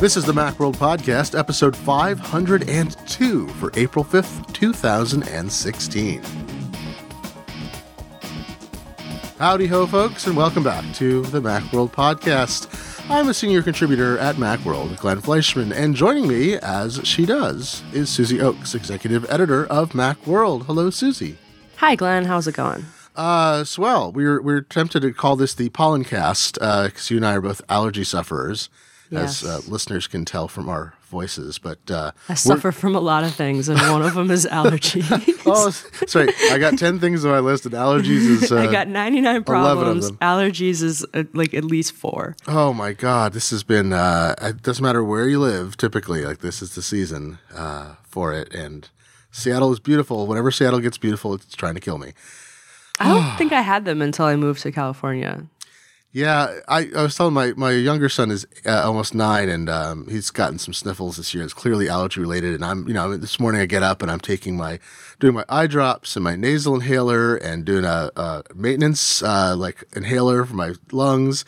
This is the Macworld Podcast, episode 502 for April 5th, 2016. Howdy ho, folks, and welcome back to the Macworld Podcast. I'm a senior contributor at Macworld, Glenn Fleishman, and joining me, as she does, is Susie Ochs, executive editor of Macworld. Hello, Susie. Hi, Glenn. How's it going? Uh, swell. We're we're tempted to call this the pollen Pollencast because you and I are both allergy sufferers, Yes. as uh, listeners can tell from our voices. But uh, I suffer from a lot of things, and one of them is allergies. Oh, sorry. I got 10 things on my list, and allergies is. Uh, I got 99 of problems. Allergies is uh, like at least four. Oh my God, this has been. Uh, it doesn't matter where you live. Typically, like this is the season uh, for it, and Seattle is beautiful. Whenever Seattle gets beautiful, it's trying to kill me. I don't think I had them until I moved to California. Yeah, I, I was telling my my younger son is uh, almost nine, and um, he's gotten some sniffles this year. It's clearly allergy related, and I'm you know this morning I get up and I'm taking my doing my eye drops and my nasal inhaler and doing a, a maintenance uh, like inhaler for my lungs,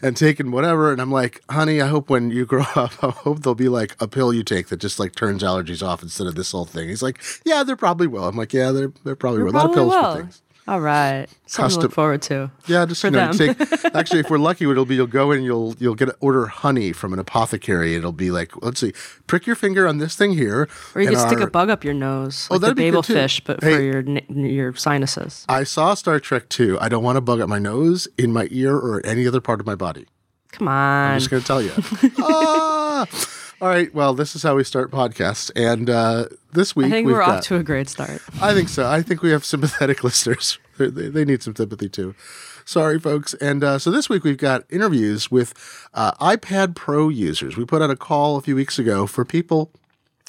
and taking whatever. And I'm like, honey, I hope when you grow up, I hope there'll be like a pill you take that just like turns allergies off instead of this whole thing. He's like, yeah, there probably will. I'm like, yeah, there there probably will. a lot of pills will. for things. All right. Something to Custom- look forward to. Yeah, just you know, them. take. Actually, if we're lucky, it'll be you'll go in, you'll you'll get an order honey from an apothecary. It'll be like, let's see, prick your finger on this thing here, Or you can stick a bug up your nose, Oh, like the that'd be Babel fish, but Hey. for your your sinuses. I saw Star Trek 2. I don't want a bug up my nose, in my ear, or any other part of my body. Come on, I'm just going to tell you. ah! All right. Well, this is how we start podcasts, and uh, this week I think we've we're got. off to a great start. I think so. I think we have sympathetic listeners. They, they need some sympathy too. Sorry, folks. And uh, so this week we've got interviews with uh, iPad Pro users. We put out a call a few weeks ago for people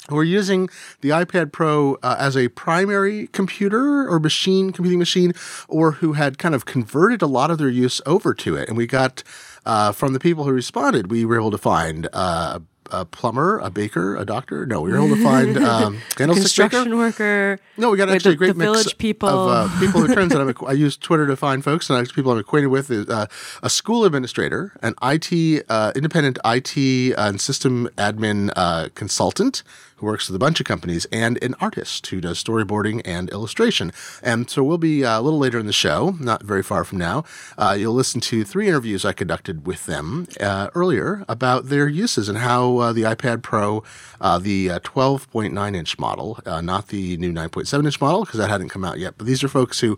who are using the iPad Pro uh, as a primary computer or machine, computing machine, or who had kind of converted a lot of their use over to it. And we got uh, from the people who responded, we were able to find uh, a plumber, a baker, a doctor. No, we were able to find um. Construction worker. No, we got actually the- a great the mix village people. of uh, people who turns out I'm, I use Twitter to find folks, and I, people I'm acquainted with is uh, a school administrator, an IT uh, independent IT and system admin uh, consultant who works with a bunch of companies, and an artist who does storyboarding and illustration. And so we'll be uh, a little later in the show, not very far from now. Uh, you'll listen to three interviews I conducted with them uh, earlier about their uses and how uh, the iPad Pro, uh, the uh, 12.9 inch model, uh, not the new 9.7 inch model, because that hadn't come out yet. But these are folks who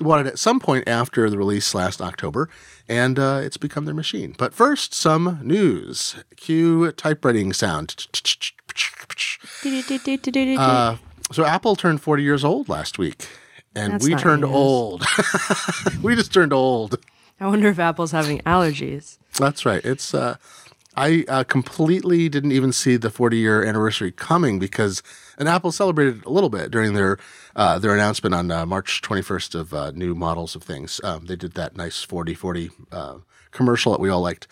wanted at some point after the release last October, and uh, it's become their machine. But first, some news. Cue typewriting sound. Uh, so Apple turned 40 years old last week, and That's we turned old. we just turned old. I wonder if Apple's having allergies. That's right. It's uh, I uh, completely didn't even see the 40 year anniversary coming because and Apple celebrated a little bit during their uh, their announcement on uh, March 21st of uh, new models of things. Um, they did that nice 40 40 uh, commercial that we all liked,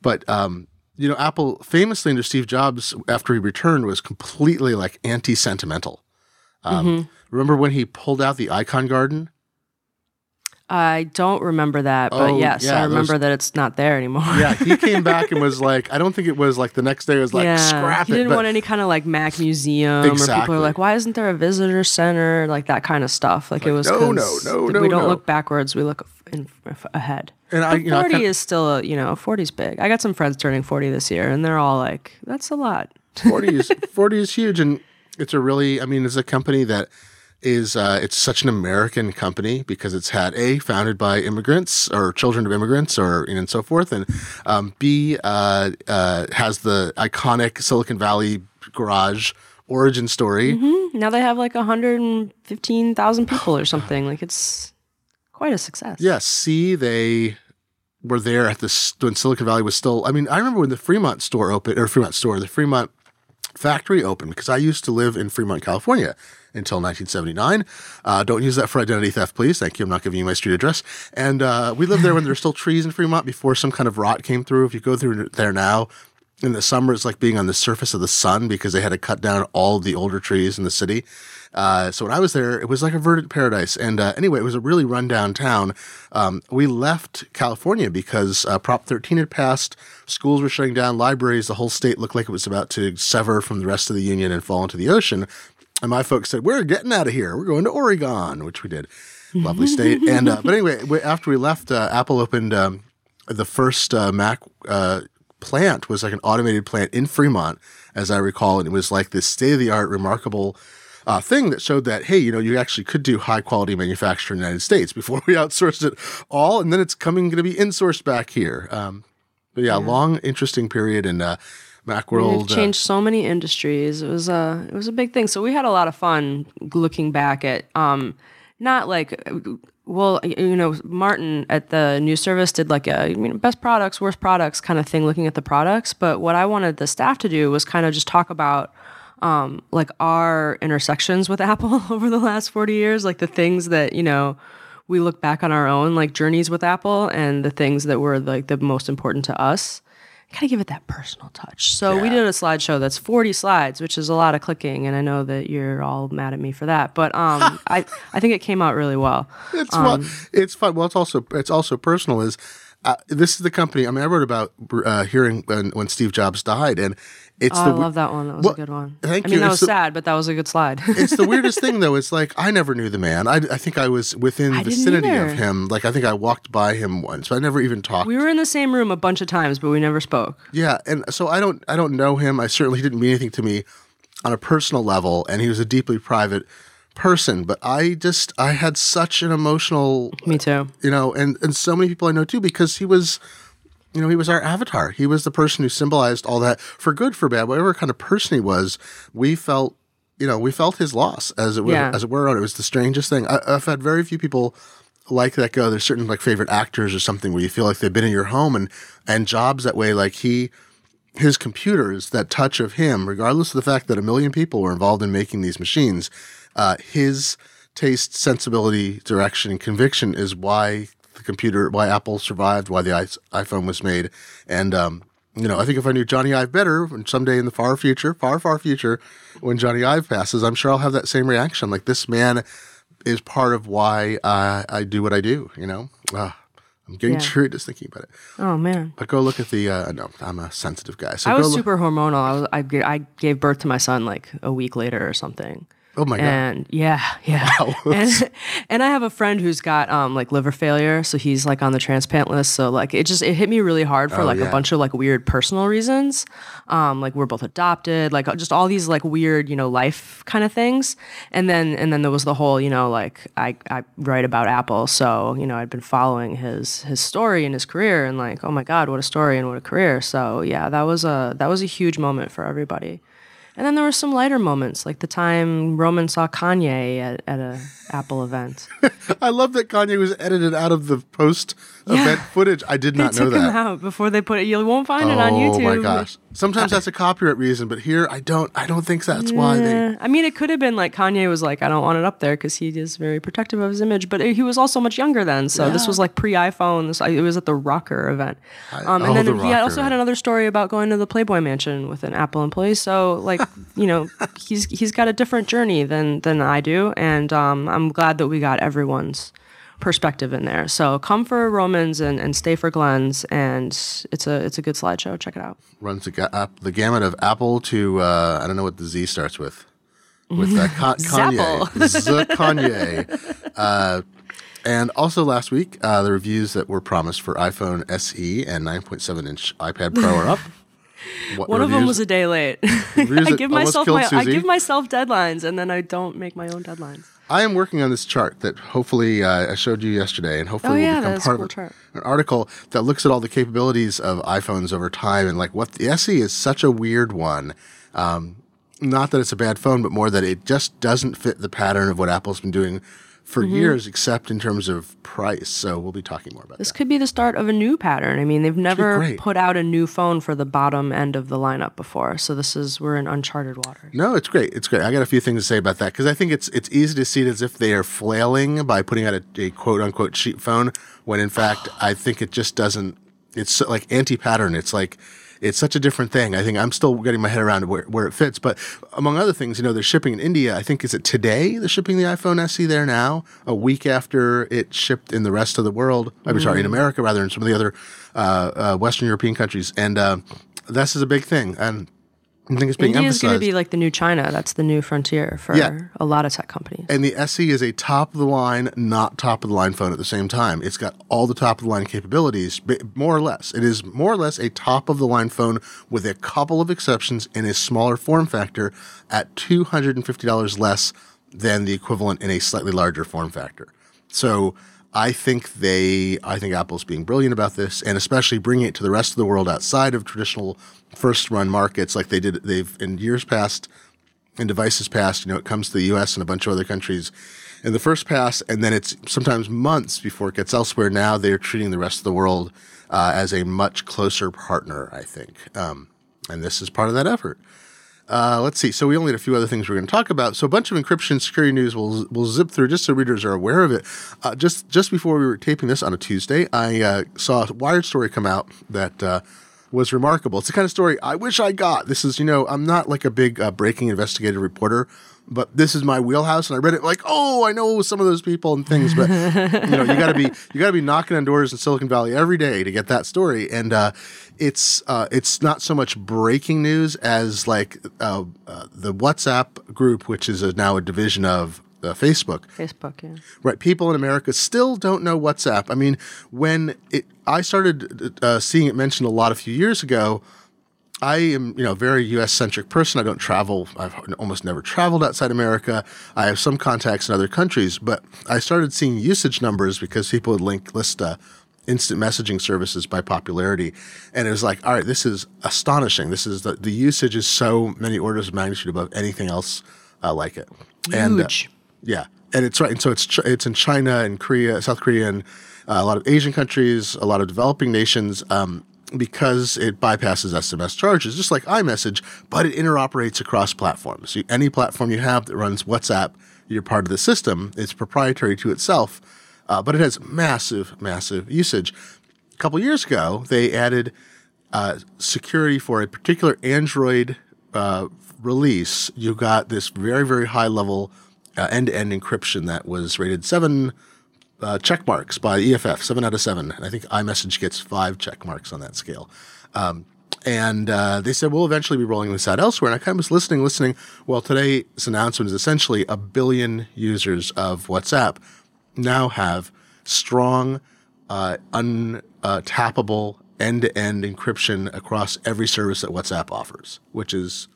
but um, you know, Apple famously under Steve Jobs after he returned was completely like anti sentimental. Um, Remember when he pulled out the icon garden? I don't remember that, but Oh, yes, yeah, I remember that it's not there anymore. Yeah, he came back and was like, I don't think it was like the next day. It was like, scrap he it. didn't but- want any kind of like Mac museum, or people Exactly. are like, "Why isn't there a visitor center?" Like that kind of stuff. Like, it was no, no, no, no. we don't no. look backwards; we look in, ahead. And I, But you know, I kinda- is still, a, you know, 40's big. I got some friends turning forty this year, and they're all like, "That's a lot." 40 is 40 is huge and it's a really i mean it's a company that is uh, it's such an american company because it's had a founded by immigrants or children of immigrants or you know, and so forth and um, b uh, uh, has the iconic silicon valley garage origin story Now they have like 115,000 people or something. Like it's quite a success. yes c they were there at this when silicon valley was still i mean i remember when the fremont store opened or fremont store the fremont factory opened because I used to live in Fremont, California until 1979. Uh, don't use that for identity theft, please. Thank you. I'm not giving you my street address. And uh, we lived there when there were still trees in Fremont before some kind of rot came through. If you go through there now, in the summer it's like being on the surface of the sun because they had to cut down all the older trees in the city. Uh, so when I was there, it was like a verdant paradise. And uh, anyway, it was a really rundown town. Um, we left California because uh, Prop 13 had passed. Schools were shutting down, libraries. The whole state looked like it was about to sever from the rest of the union and fall into the ocean. And my folks said, "We're getting out of here. We're going to Oregon," which we did. Lovely state. And uh, but anyway, we- after we left, uh, Apple opened um, the first uh, Mac uh, plant was like an automated plant in Fremont, as I recall, and it was like this state of the art, remarkable. Uh, thing that showed that hey, you know, you actually could do high quality manufacturing in the United States before we outsourced it all, and then it's coming going to be insourced back here. Um, but yeah, long interesting period in uh, MacWorld. uh, changed so many industries. It was a it was a big thing. So we had a lot of fun looking back at um not like well you know Martin at the news service did like a you know, best products worst products kind of thing looking at the products. But what I wanted the staff to do was kind of just talk about um, like our intersections with Apple over the last 40 years, like the things that, you know, we look back on our own like journeys with Apple and the things that were like the most important to us. Kind of give it that personal touch. So we did a slideshow that's 40 slides, which is a lot of clicking, and I know that you're all mad at me for that, but um, I I think it came out really well. It's fun. It's fun. Well, it's also it's also personal. Is uh, this is the company? I mean, I wrote about uh, hearing when, when Steve Jobs died, and it's Oh, the I love that one. That was Well, a good one. thank you. I mean, you. that It's was the- sad, but that was a good slide. it's the weirdest thing though. It's like I never knew the man. I, I think I was within I vicinity either. of him. Like I think I walked by him once, but I never even talked. we were in the same room a bunch of times, but we never spoke. Yeah, and so I don't I don't know him. I certainly he didn't mean anything to me on a personal level, and he was a deeply private person. But I just I had such an emotional Me too. you know, and and so many people I know too because he was, you know, he was our avatar. He was the person who symbolized all that for good, for bad, whatever kind of person he was. We felt, you know, we felt his loss as it were, Yeah. as it were. It was the strangest thing. I, I've had very few people like that go. There's certain like favorite actors or something where you feel like they've been in your home and and jobs that way. Like he. His computers, that touch of him, regardless of the fact that a million people were involved in making these machines, uh, his taste, sensibility, direction, and conviction is why the computer, why Apple survived, why the iPhone was made. And, um, you know, I think if I knew Jony Ive better, and someday in the far future, far, far future, when Jony Ive passes, I'm sure I'll have that same reaction. Like, this man is part of why uh, I do what I do, you know? Uh, I'm getting Yeah. teary just thinking about it. Oh man. But go look at the, uh, no, I'm a sensitive guy. So I was look- super hormonal. I was I, I gave birth to my son like a week later or something. Oh my God. And yeah, yeah. And, and I have a friend who's got um like liver failure, so he's like on the transplant list. So like it just it hit me really hard for Oh, like yeah. a bunch of like weird personal reasons. Um like we're both adopted, like just all these like weird, you know, life kind of things. And then and then there was the whole, you know, like I I write about Apple, so, you know, I'd been following his his story and his career and like, oh my god, what a story and what a career. So, yeah, that was a that was a huge moment for everybody. And then there were some lighter moments, like the time Roman saw Kanye at, at a Apple event. I love that Kanye was edited out of the post event footage. I did They not know took that. him out before they put it. You won't find it on YouTube. Oh my gosh! Sometimes that's a copyright reason, but here I don't. I don't think that's why they. I mean, it could have been like Kanye was like, I don't want it up there because he is very protective of his image. But he was also much younger then, so this was like pre-iPhone. This it was at the ROKR event, um, oh, and then the he also had another story about going to the Playboy Mansion with an Apple employee. So like, you know, he's he's got a different journey than than I do, and um, I'm glad that we got everyone's perspective in there. So come for Romans and, and stay for Glenn's, and it's a it's a good slideshow. Check it out. runs the, ga- the gamut of Apple to uh, I don't know what the Z starts with. With uh, Ka- Kanye, the Kanye, uh, and also last week uh, the reviews that were promised for iPhone SE and 9.7 inch iPad Pro are up. What One of them was a day late. I give myself my I give myself deadlines and then I don't make my own deadlines. I am working on this chart that hopefully uh, I showed you yesterday, and hopefully Oh, will yeah, become part cool of chart. an article that looks at all the capabilities of iPhones over time and like what the SE is such a weird one. Um, not that it's a bad phone, but more that it just doesn't fit the pattern of what Apple's been doing for Mm-hmm. years, except in terms of price. So we'll be talking more about This that. could be the start of a new pattern. I mean, they've never put out a new phone for the bottom end of the lineup before. So this is we're in uncharted waters. No, it's great. It's great. I got a few things to say about that because I think it's it's easy to see it as if they are flailing by putting out a, a quote unquote cheap phone when in fact I think it just doesn't. It's like anti pattern. It's like it's such a different thing. I think I'm still getting my head around where, where it fits. But among other things, you know, they're shipping in India. I think is it today they're shipping the iPhone SE there now, a week after it shipped in the rest of the world. I'm sorry, in America rather, in some of the other uh, uh, Western European countries, and uh, this is a big thing. And I think it's being India is going to be like the new China. That's the new frontier for Yeah. a lot of tech companies. And the SE is a top of the line, not top of the line phone at the same time. It's got all the top of the line capabilities, but more or less. It is more or less a top of the line phone with a couple of exceptions in a smaller form factor at $250 less than the equivalent in a slightly larger form factor. So I think they, I think Apple's being brilliant about this, and especially bringing it to the rest of the world outside of traditional first run markets like they did. They've in years past in devices past, you know, it comes to the US and a bunch of other countries in the first pass, and then it's sometimes months before it gets elsewhere. Now they're treating the rest of the world uh, as a much closer partner, I think. Um, and this is part of that effort. Uh, let's see. So we only had a few other things we're going to talk about. So a bunch of encryption security news. We'll we'll zip through just so readers are aware of it. Uh, just just before we were taping this on a Tuesday, I uh, saw a Wired story come out that uh, was remarkable. It's the kind of story I wish I got. This is you know I'm not like a big uh, breaking investigative reporter. But this is my wheelhouse, and I read it like, oh, I know some of those people and things. But you know, you got to be you got to be knocking on doors in Silicon Valley every day to get that story. And uh, it's uh, it's not so much breaking news as like uh, uh, the WhatsApp group, which is a, now a division of uh, Facebook. Facebook, yeah. Right, people in America still don't know WhatsApp. I mean, when it, I started uh, seeing it mentioned a lot a few years ago, I am, you know, a very U.S. centric person. I don't travel. I've almost never traveled outside America. I have some contacts in other countries, but I started seeing usage numbers because people would link list uh, instant messaging services by popularity, and it was like, all right, this is astonishing. This is the the usage is so many orders of magnitude above anything else uh, like it. And, uh, Huge. Yeah, and it's right. And so it's it's in China and Korea, South Korea, and uh, a lot of Asian countries, a lot of developing nations, um, because it bypasses SMS charges, just like iMessage, but it interoperates across platforms. So any platform you have that runs WhatsApp, you're part of the system. It's proprietary to itself, uh, but it has massive, massive usage. A couple years ago, they added uh, security for a particular Android uh, release. You got this very, very high level uh, end-to-end encryption that was rated seven uh, check marks by EFF, seven out of seven. And I think iMessage gets five check marks on that scale. Um, and uh, they said we'll eventually be rolling this out elsewhere. And I kind of was listening, listening. Well, today's announcement is essentially a billion users of WhatsApp now have strong, uh, untappable end-to-end encryption across every service that WhatsApp offers, which is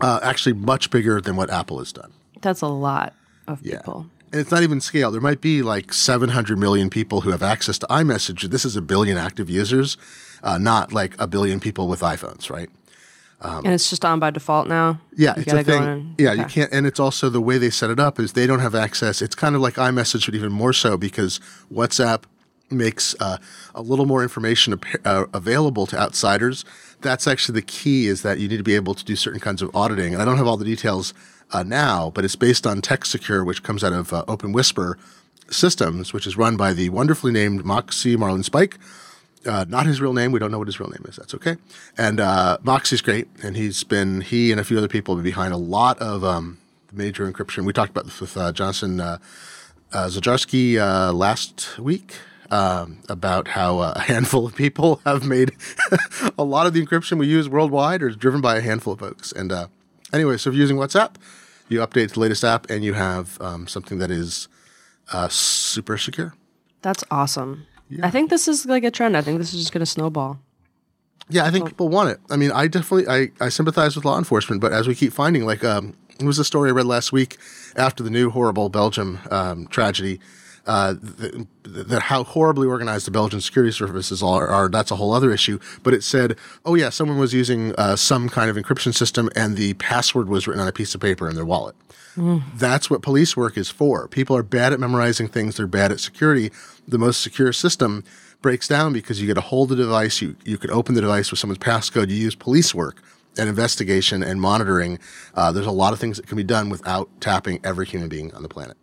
uh, actually much bigger than what Apple has done. That's a lot of Yeah. people. And it's not even scale. There might be like 700 million people who have access to iMessage. This is a billion active users, uh, not like a billion people with iPhones, right? and it's just on by default now. Yeah, You it's a thing. in. Yeah, you can't, and it's also the way they set it up is they don't have access. It's kind of like iMessage, but even more so because WhatsApp makes uh, a little more information ap- uh, available to outsiders. That's actually the key is that you need to be able to do certain kinds of auditing. And I don't have all the details uh, now, but it's based on TextSecure, which comes out of uh, Open Whisper Systems, which is run by the wonderfully named Moxie Marlinspike uh, not his real name. We don't know what his real name is. That's okay. And uh, Moxie's great, and he's been he and a few other people have been behind a lot of um, major encryption. We talked about this with uh, Jonathan uh, uh, Zdziarski uh, last week um, about how uh, a handful of people have made a lot of the encryption we use worldwide or is driven by a handful of folks. And anyway, so if you're using WhatsApp, you update to the latest app, and you have um, something that is uh, super secure. That's awesome. I think this is like a trend. I think this is just going to snowball. Yeah, I think people want it. I mean, I definitely I, I sympathize with law enforcement, but as we keep finding, like um, it was a story I read last week after the new horrible Belgium um, tragedy. Uh, th- th- that how horribly organized the Belgian security services are, are. That's a whole other issue. But it said, oh yeah, someone was using uh, some kind of encryption system, and the password was written on a piece of paper in their wallet. That's what police work is for. People are bad at memorizing things. They're bad at security. The most secure system breaks down because you get a hold of the device. You, you could open the device with someone's passcode. You use police work and investigation and monitoring. Uh, there's a lot of things that can be done without tapping every human being on the planet.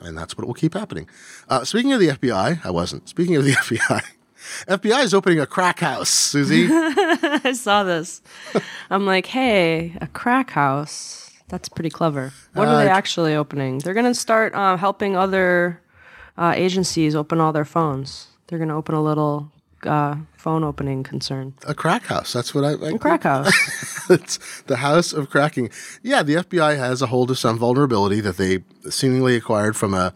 And that's what will keep happening. Uh, speaking of the FBI, I wasn't. Speaking of the FBI, FBI is opening a crack house, Susie. I saw this. I'm like, hey, a crack house. That's pretty clever. What are they Uh, actually opening? They're going to start uh, helping other uh, agencies open all their phones. They're going to open a little uh, phone opening concern. a crack house. That's what I. I A crack house. it's the house of cracking. Yeah, the FBI has a hold of some vulnerability that they seemingly acquired from a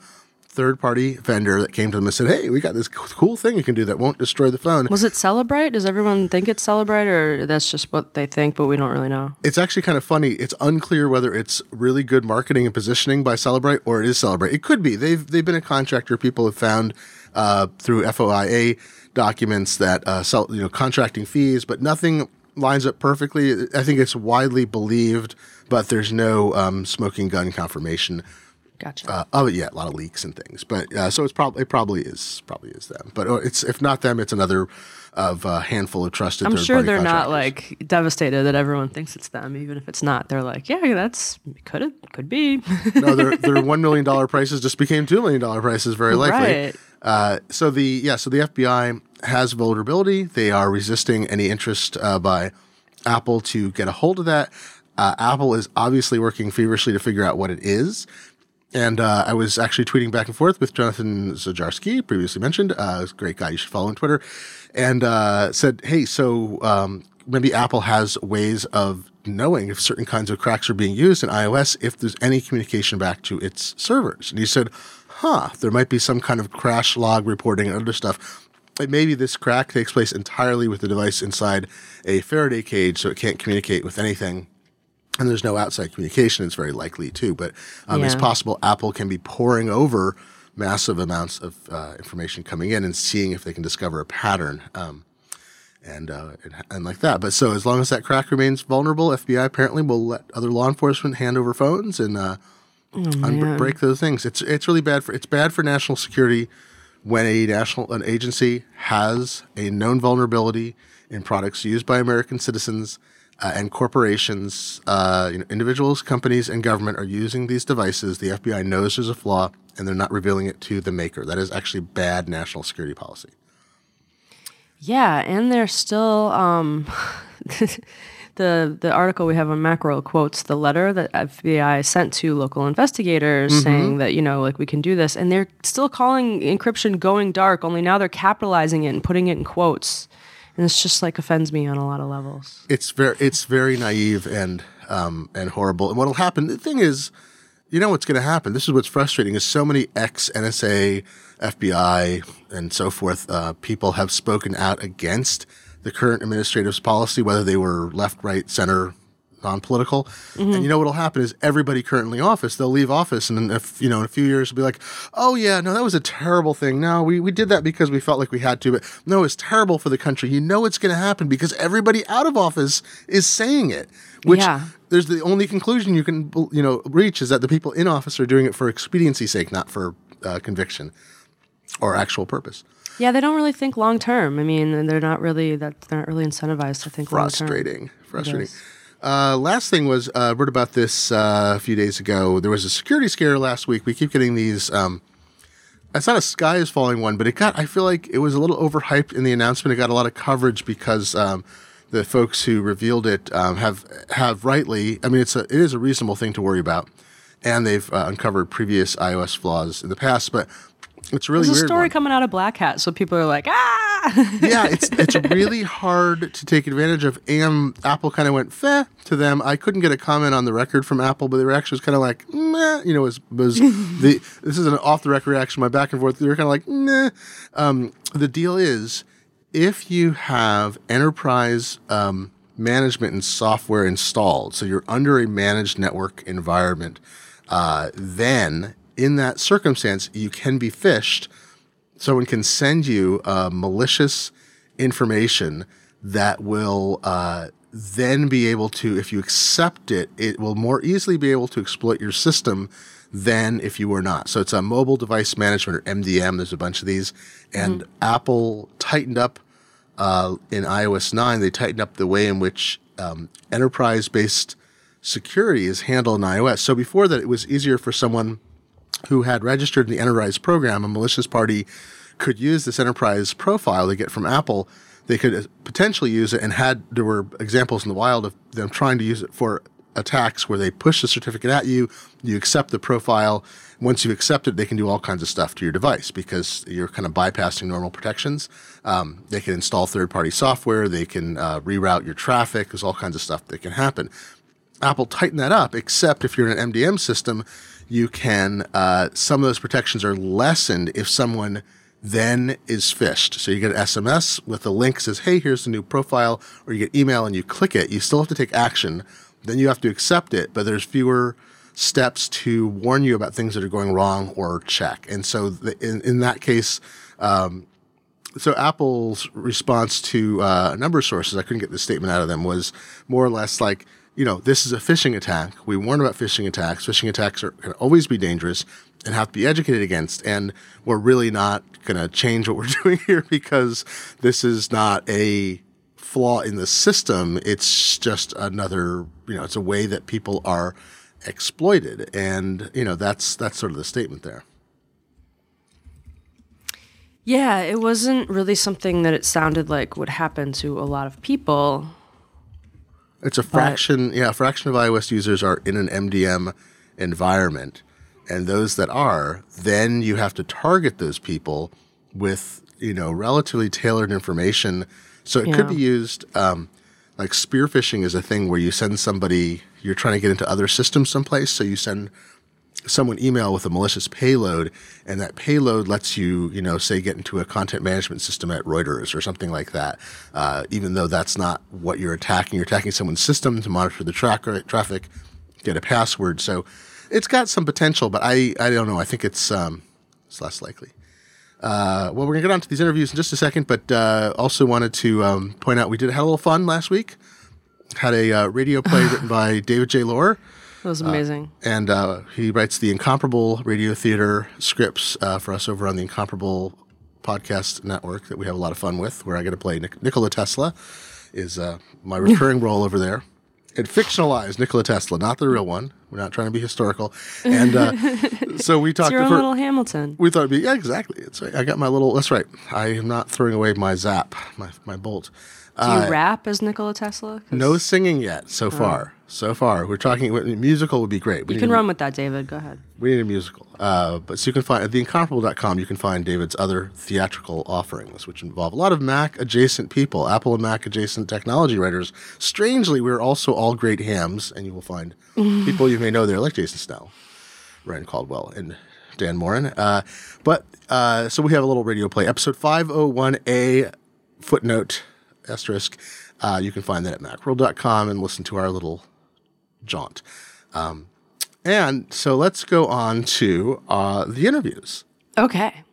third party vendor that came to them and said, Hey, we got this cool thing you can do that won't destroy the phone. Was it Cellebrite? Does everyone think it's Cellebrite, or that's just what they think, but we don't really know? It's actually kind of funny. It's unclear whether it's really good marketing and positioning by Cellebrite or it is Cellebrite. It could be. They've they've been a contractor. People have found uh, through FOIA documents that uh, sell, you know contracting fees, but nothing lines up perfectly. I think it's widely believed, but there's no um, smoking gun confirmation Gotcha. uh, of it yet. A lot of leaks and things, but uh, so it's probably it probably is probably is them. But uh, it's if not them, it's another of a handful of trusted. I'm sure they're not like devastated that everyone thinks it's them, even if it's not. They're like, yeah, that's could it could be. no, their their one million dollar prices just became two million dollar prices very likely. Right. Uh, so the yeah, so the FBI has vulnerability. They are resisting any interest uh, by Apple to get a hold of that. Uh, Apple is obviously working feverishly to figure out what it is. And uh, I was actually tweeting back and forth with Jonathan Zdziarski, previously mentioned, uh, great guy you should follow on Twitter, and uh, said, "Hey, so um, maybe Apple has ways of knowing if certain kinds of cracks are being used in iOS if there's any communication back to its servers." And he said, "Huh, there might be some kind of crash log reporting and other stuff." But maybe this crack takes place entirely with the device inside a Faraday cage, so it can't communicate with anything and there's no outside communication. It's very likely too, but um, it's possible Apple can be pouring over massive amounts of uh, information coming in and seeing if they can discover a pattern. Um, and, uh, and and like that. But so as long as that crack remains vulnerable, FBI apparently will let other law enforcement hand over phones and uh, un- break those things. It's it's really bad for it's bad for national security when a national an agency has a known vulnerability in products used by American citizens uh, and corporations, uh, you know, individuals, companies, and government are using these devices. The FBI knows there's a flaw, and they're not revealing it to the maker. That is actually bad national security policy. Yeah, and they're still um, the the article we have on Macro quotes the letter that FBI sent to local investigators saying that you know like we can do this, and they're still calling encryption going dark. Only now they're capitalizing it and putting it in quotes, and it's just like offends me on a lot of levels. it's very it's very naive and um, and horrible. And what'll happen? The thing is, you know what's going to happen. This is what's frustrating: is so many ex NSA, FBI, and so forth uh, people have spoken out against the current administrative policy, whether they were left, right, center. Non-political, and you know what'll happen is everybody currently in office they'll leave office, and if you know in a few years, will be like, oh yeah, no, that was a terrible thing. No, we we did that because we felt like we had to, but no, it's terrible for the country. You know it's going to happen because everybody out of office is saying it, which Yeah. there's the only conclusion you can you know reach is that the people in office are doing it for expediency sake, not for uh, conviction or actual purpose. Yeah, they don't really think long term. I mean, they're not really that they're not really incentivized to think long term. Frustrating, frustrating. Uh, last thing was uh, I wrote about this uh, a few days ago. There was a security scare last week. We keep getting these. Um, it's not a sky is falling one, but it got. I feel like it was a little overhyped in the announcement. It got a lot of coverage because um, the folks who revealed it um, have have rightly. I mean, it's a it is a reasonable thing to worry about, and they've uh, uncovered previous iOS flaws in the past. But it's really There's a story one. coming out of Black Hat, so people are like, ah. yeah, it's it's really hard to take advantage of. And Apple kind of went feh to them. I couldn't get a comment on the record from Apple, but they were actually kind of like, meh, you know, was was the this is an off the record reaction. My back and forth, they were kind of like, nah. Um, the deal is, if you have enterprise um, management and software installed, so you're under a managed network environment, uh, then in that circumstance, you can be phished someone can send you uh, malicious information that will uh, then be able to, if you accept it, it will more easily be able to exploit your system than if you were not. So it's a mobile device management or MDM. There's a bunch of these, and Apple tightened up uh, in iOS 9. They tightened up the way in which um, enterprise-based security is handled in iOS. So before that, it was easier for someone who had registered in the enterprise program, a malicious party could use this enterprise profile they get from Apple. They could potentially use it, and had there were examples in the wild of them trying to use it for attacks where they push the certificate at you, you accept the profile. Once you accept it, they can do all kinds of stuff to your device because you're kind of bypassing normal protections. Um, they can install third party software, they can uh, reroute your traffic, there's all kinds of stuff that can happen. Apple tightened that up, except if you're in an MDM system, you can, uh, some of those protections are lessened if someone then is phished. So you get an SMS with a link says, hey, here's the new profile, or you get email and you click it. You still have to take action then you have to accept it, but there's fewer steps to warn you about things that are going wrong or check. And so the, in, in that case, um, so Apple's response to uh, a number of sources, I couldn't get the statement out of them, was more or less like, you know, this is a phishing attack. We warn about phishing attacks. Phishing attacks are can always be dangerous and have to be educated against. And we're really not going to change what we're doing here because this is not a flaw in the system. It's just another, you know, it's a way that people are exploited, and you know that's that's sort of the statement there. Yeah, it wasn't really something that it sounded like would happen to a lot of people. It's a fraction, yeah, a fraction of iOS users are in an MDM environment, and those that are, then you have to target those people with you know relatively tailored information so it yeah. could be used um, like spear phishing is a thing where you send somebody, you're trying to get into other systems someplace. So you send someone email with a malicious payload, and that payload lets you, you know, say get into a content management system at Reuters or something like that. Uh, even though that's not what you're attacking, you're attacking someone's system to monitor the tra- traffic, get a password. So it's got some potential, but I, I don't know. I think it's um, it's less likely. Uh, well, we're going to get on to these interviews in just a second, but uh, also wanted to um, point out we did have a little fun last week. Had a uh, radio play written by David J. Loehr. That was amazing. Uh, and uh, he writes the Incomparable Radio Theater scripts uh, for us over on the Incomparable podcast network that we have a lot of fun with, where I get to play Nik- Nikola Tesla, is my recurring role over there It fictionalized Nikola Tesla, not the real one. We're not trying to be historical. And uh, so we talked. It's your own little Hamilton. We thought it'd be yeah, exactly. It's. I got my little. That's right. I am not throwing away my zap, my my bolt. Do you uh, rap as Nikola Tesla? No singing yet so oh. far. So far, we're talking. Musical would be great. We you can run with that, David. Go ahead. We need a musical. Uh, but so you can find at theincomparable.com. You can find David's other theatrical offerings, which involve a lot of Mac adjacent people, Apple and Mac adjacent technology writers. Strangely, we're also all great hams, and you will find people you may know there, like Jason Snell, Ryan Caldwell, and Dan Moren. Uh, but uh, so we have a little radio play, episode 501A, footnote asterisk. Uh, you can find that at macworld.com and listen to our little jaunt. Um, and so let's go on to uh, the interviews. Okay.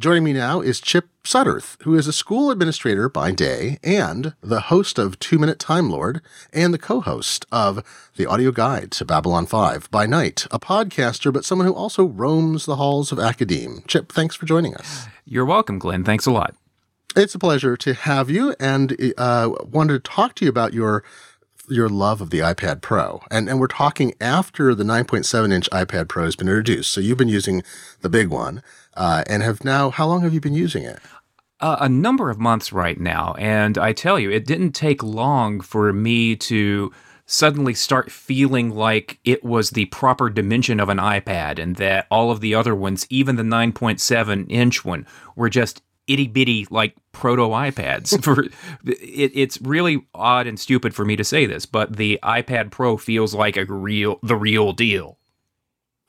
Joining me now is Chip Sudderth, who is a school administrator by day and the host of Two Minute Time Lord and the co host of the audio guide to Babylon 5 by night, a podcaster, but someone who also roams the halls of academe. Chip, thanks for joining us. You're welcome, Glenn. Thanks a lot. It's a pleasure to have you, and uh, wanted to talk to you about your your love of the iPad Pro, and and we're talking after the 9.7 inch iPad Pro has been introduced. So you've been using the big one, uh, and have now. How long have you been using it? Uh, a number of months right now, and I tell you, it didn't take long for me to suddenly start feeling like it was the proper dimension of an iPad, and that all of the other ones, even the 9.7 inch one, were just itty bitty like proto iPads. for it, it's really odd and stupid for me to say this, but the iPad Pro feels like a real the real deal.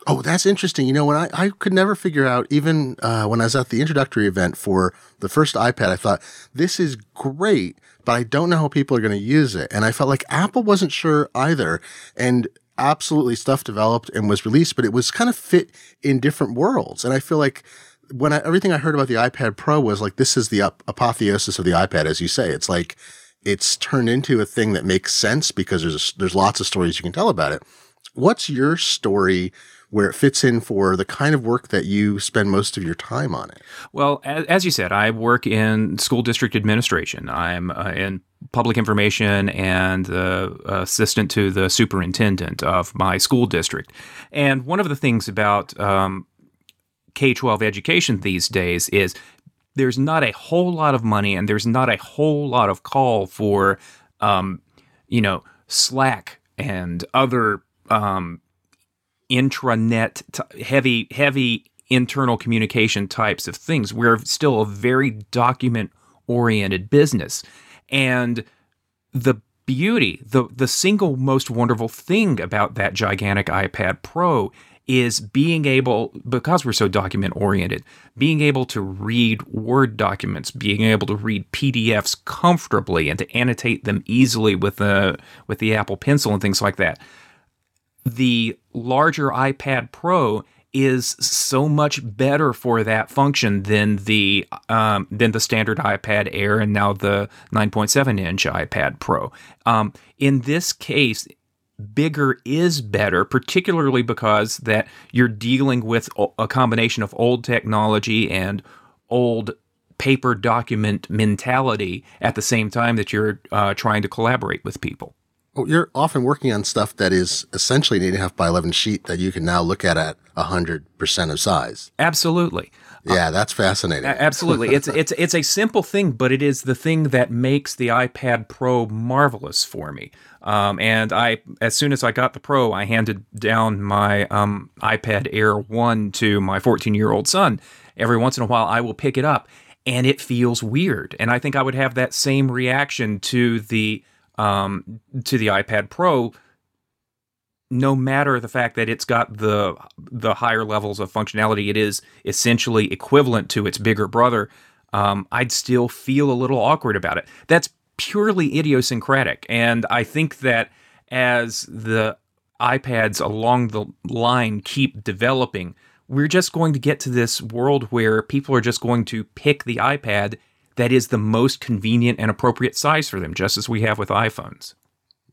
Oh, that's interesting. You know, when I, I could never figure out, even uh, when I was at the introductory event for the first iPad, I thought, this is great, but I don't know how people are going to use it. And I felt like Apple wasn't sure either. And absolutely stuff developed and was released, but it was kind of fit in different worlds. And I feel like when I, everything I heard about the iPad Pro was like, this is the apotheosis of the iPad, as you say. It's like it's turned into a thing that makes sense because there's there's lots of stories you can tell about it. What's your story where it fits in for the kind of work that you spend most of your time on it? Well, as, as you said, I work in school district administration. I'm uh, in public information and uh, assistant to the superintendent of my school district. And one of the things about um, K 12 education these days is there's not a whole lot of money and there's not a whole lot of call for, um, you know, Slack and other um, intranet t- heavy, heavy internal communication types of things. We're still a very document oriented business. And the beauty, the the single most wonderful thing about that gigantic iPad Pro is being able because we're so document oriented, being able to read Word documents, being able to read PDFs comfortably and to annotate them easily with the with the Apple Pencil and things like that. The larger iPad Pro is so much better for that function than the um, than the standard iPad Air and now the 9.7 inch iPad Pro. Um, in this case, bigger is better, particularly because that you're dealing with a combination of old technology and old paper document mentality at the same time that you're uh, trying to collaborate with people. Well, you're often working on stuff that is essentially an eight and a half by eleven sheet that you can now look at at hundred percent of size. Absolutely. Yeah, that's fascinating. Uh, absolutely. It's it's it's a simple thing, but it is the thing that makes the iPad Pro marvelous for me. Um, and I, as soon as I got the Pro, I handed down my um, iPad Air One to my 14 year old son. Every once in a while, I will pick it up, and it feels weird. And I think I would have that same reaction to the um, to the iPad Pro, no matter the fact that it's got the the higher levels of functionality, it is essentially equivalent to its bigger brother. Um, I'd still feel a little awkward about it. That's purely idiosyncratic, and I think that as the iPads along the line keep developing, we're just going to get to this world where people are just going to pick the iPad that is the most convenient and appropriate size for them, just as we have with iPhones.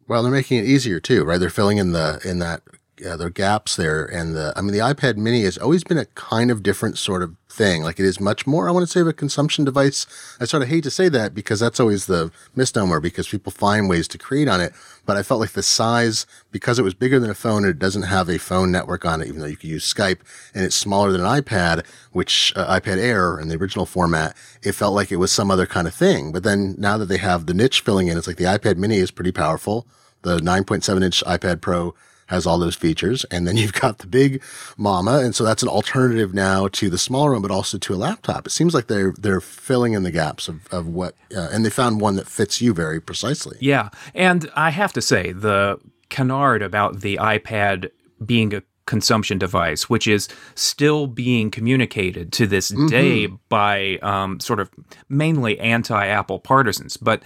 Well, they're making it easier too, right? They're filling in the in that uh, their gaps there, and the I mean, the iPad Mini has always been a kind of different sort of thing. Like it is much more, I want to say, of a consumption device. I sort of hate to say that because that's always the misnomer because people find ways to create on it. But I felt like the size, because it was bigger than a phone, and it doesn't have a phone network on it, even though you could use Skype, and it's smaller than an iPad, which uh, iPad Air in the original format, it felt like it was some other kind of thing. But then now that they have the niche filling in, it's like the iPad Mini is pretty powerful. The 9.7 inch iPad Pro has all those features. And then you've got the big mama. And so that's an alternative now to the smaller one, but also to a laptop. It seems like they're, they're filling in the gaps of, of what, uh, and they found one that fits you very precisely. Yeah. And I have to say, the canard about the iPad being a consumption device, which is still being communicated to this mm-hmm. day by um, sort of mainly anti Apple partisans. But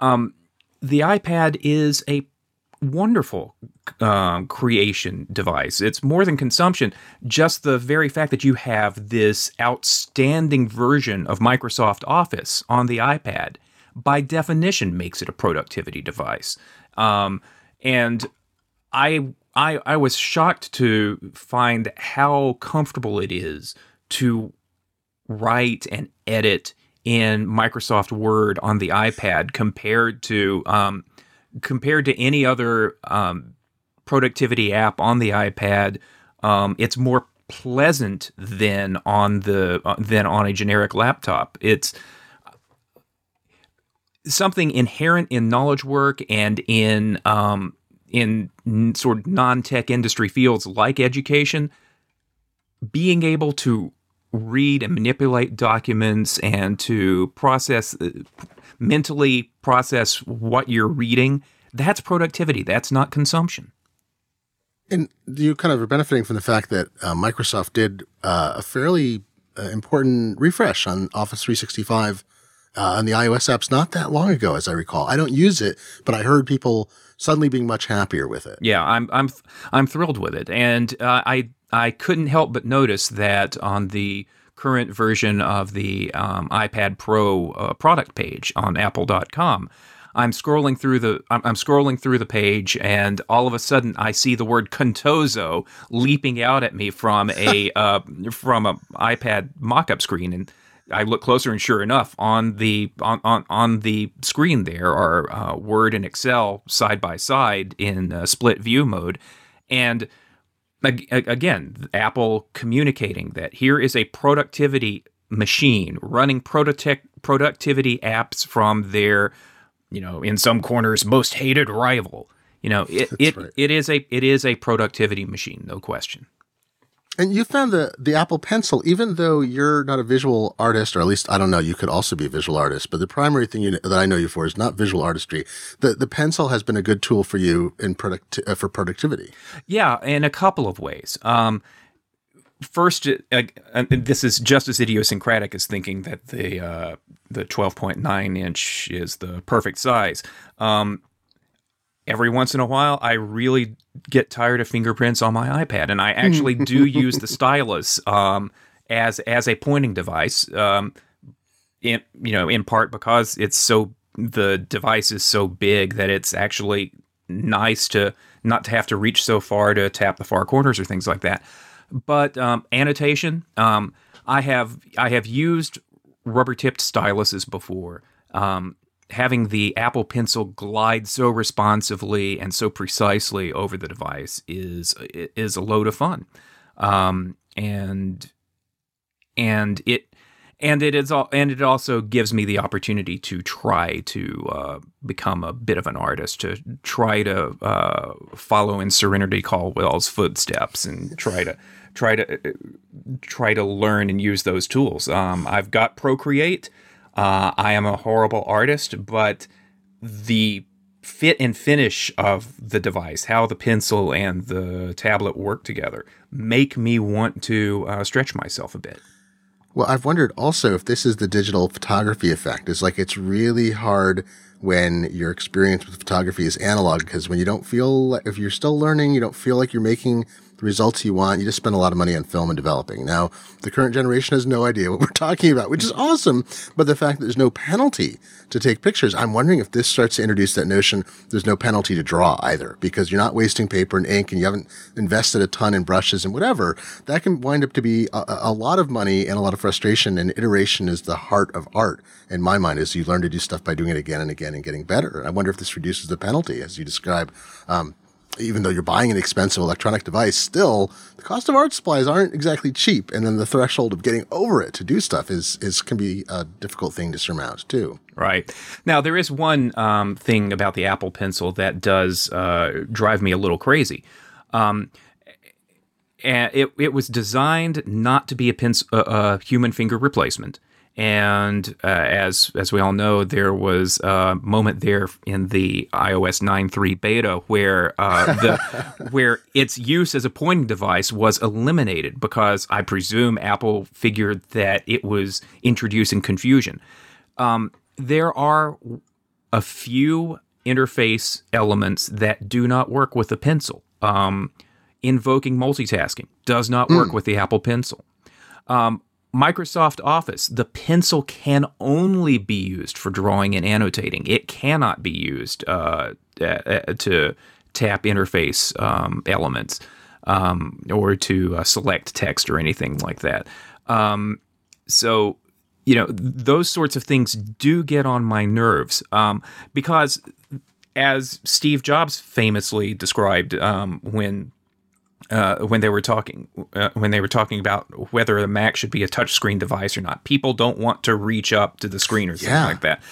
um, the iPad is a wonderful um, creation device. It's more than consumption. Just the very fact that you have this outstanding version of Microsoft Office on the iPad, by definition, makes it a productivity device. Um, and I, I, I was shocked to find how comfortable it is to write and edit in Microsoft Word on the iPad compared to um, compared to any other um, productivity app on the iPad, um, it's more pleasant than on the uh, than on a generic laptop. It's something inherent in knowledge work and in um, in sort of non-tech industry fields like education. Being able to read and manipulate documents and to process uh, mentally process what you're reading, that's productivity. That's not consumption. And you kind of are benefiting from the fact that uh, Microsoft did uh, a fairly uh, important refresh on Office 365 uh, on the iOS apps not that long ago, as I recall. I don't use it, but I heard people suddenly being much happier with it. Yeah, I'm I'm I'm thrilled with it, and uh, I I couldn't help but notice that on the current version of the um, iPad Pro uh, product page on Apple.com. I'm scrolling through the I'm, I'm, scrolling through the page, and all of a sudden I see the word Contoso leaping out at me from a uh, from a iPad mock-up screen, and I look closer, and sure enough, on the on on, on the screen there are uh, Word and Excel side by side in uh, split view mode, and again, Apple communicating that here is a productivity machine running product- productivity apps from their, you know, in some corners most hated rival. You know, it it, right. it is a it is a productivity machine, no question. And you found the the Apple Pencil, even though you're not a visual artist, or at least I don't know, you could also be a visual artist. But the primary thing you, that I know you for is not visual artistry. The the pencil has been a good tool for you in product uh, for productivity. Yeah, in a couple of ways. Um, first, uh, this is just as idiosyncratic as thinking that the uh, the 12.9 inch is the perfect size. Um, every once in a while, I really get tired of fingerprints on my iPad, and I actually do use the stylus um, as as a pointing device. Um, in you know, in part because it's so the device is so big that it's actually nice to not to have to reach so far to tap the far corners or things like that. But um, annotation, um, I have I have used rubber tipped styluses before. Um, having the Apple Pencil glide so responsively and so precisely over the device is is a load of fun, um, and and it and it is all and it also gives me the opportunity to try to uh, become a bit of an artist, to try to uh, follow in Serenity Caldwell's footsteps, and try to try to uh, try to learn and use those tools. Um, I've got Procreate. Uh, I am a horrible artist, but the fit and finish of the device, how the pencil and the tablet work together, make me want to uh, stretch myself a bit. Well, I've wondered also if this is the digital photography effect. It's like it's really hard when your experience with photography is analog because when you don't feel if you're still learning, you don't feel like you're making the results you want. You just spend a lot of money on film and developing. Now, the current generation has no idea what we're talking about, which is awesome. But the fact that there's no penalty to take pictures, I'm wondering if this starts to introduce that notion there's no penalty to draw either, because you're not wasting paper and ink and you haven't invested a ton in brushes and whatever. That can wind up to be a, a lot of money and a lot of frustration. And iteration is the heart of art in my mind is you learn to do stuff by doing it again and again and getting better. I wonder if this reduces the penalty as you describe. Um, even though you're buying an expensive electronic device, still the cost of art supplies aren't exactly cheap, and then the threshold of getting over it to do stuff is is can be a difficult thing to surmount too. Right now, there is one um, thing about the Apple Pencil that does uh, drive me a little crazy. Um, and it it was designed not to be a, pencil, a, a human finger replacement. And uh, as as we all know, there was a moment there in the iOS 9.3 beta where uh, the where its use as a pointing device was eliminated because I presume Apple figured that it was introducing confusion. Um, there are a few interface elements that do not work with the pencil. Um, invoking multitasking does not work mm. with the Apple Pencil. Um, Microsoft Office, the pencil can only be used for drawing and annotating. It cannot be used uh, to tap interface um, elements um, or to uh, select text or anything like that. Um, so, you know, those sorts of things do get on my nerves um, because, as Steve Jobs famously described um, when uh, when they were talking uh, when they were talking about whether the Mac should be a touchscreen device or not. People don't want to reach up to the screen or something yeah. like that.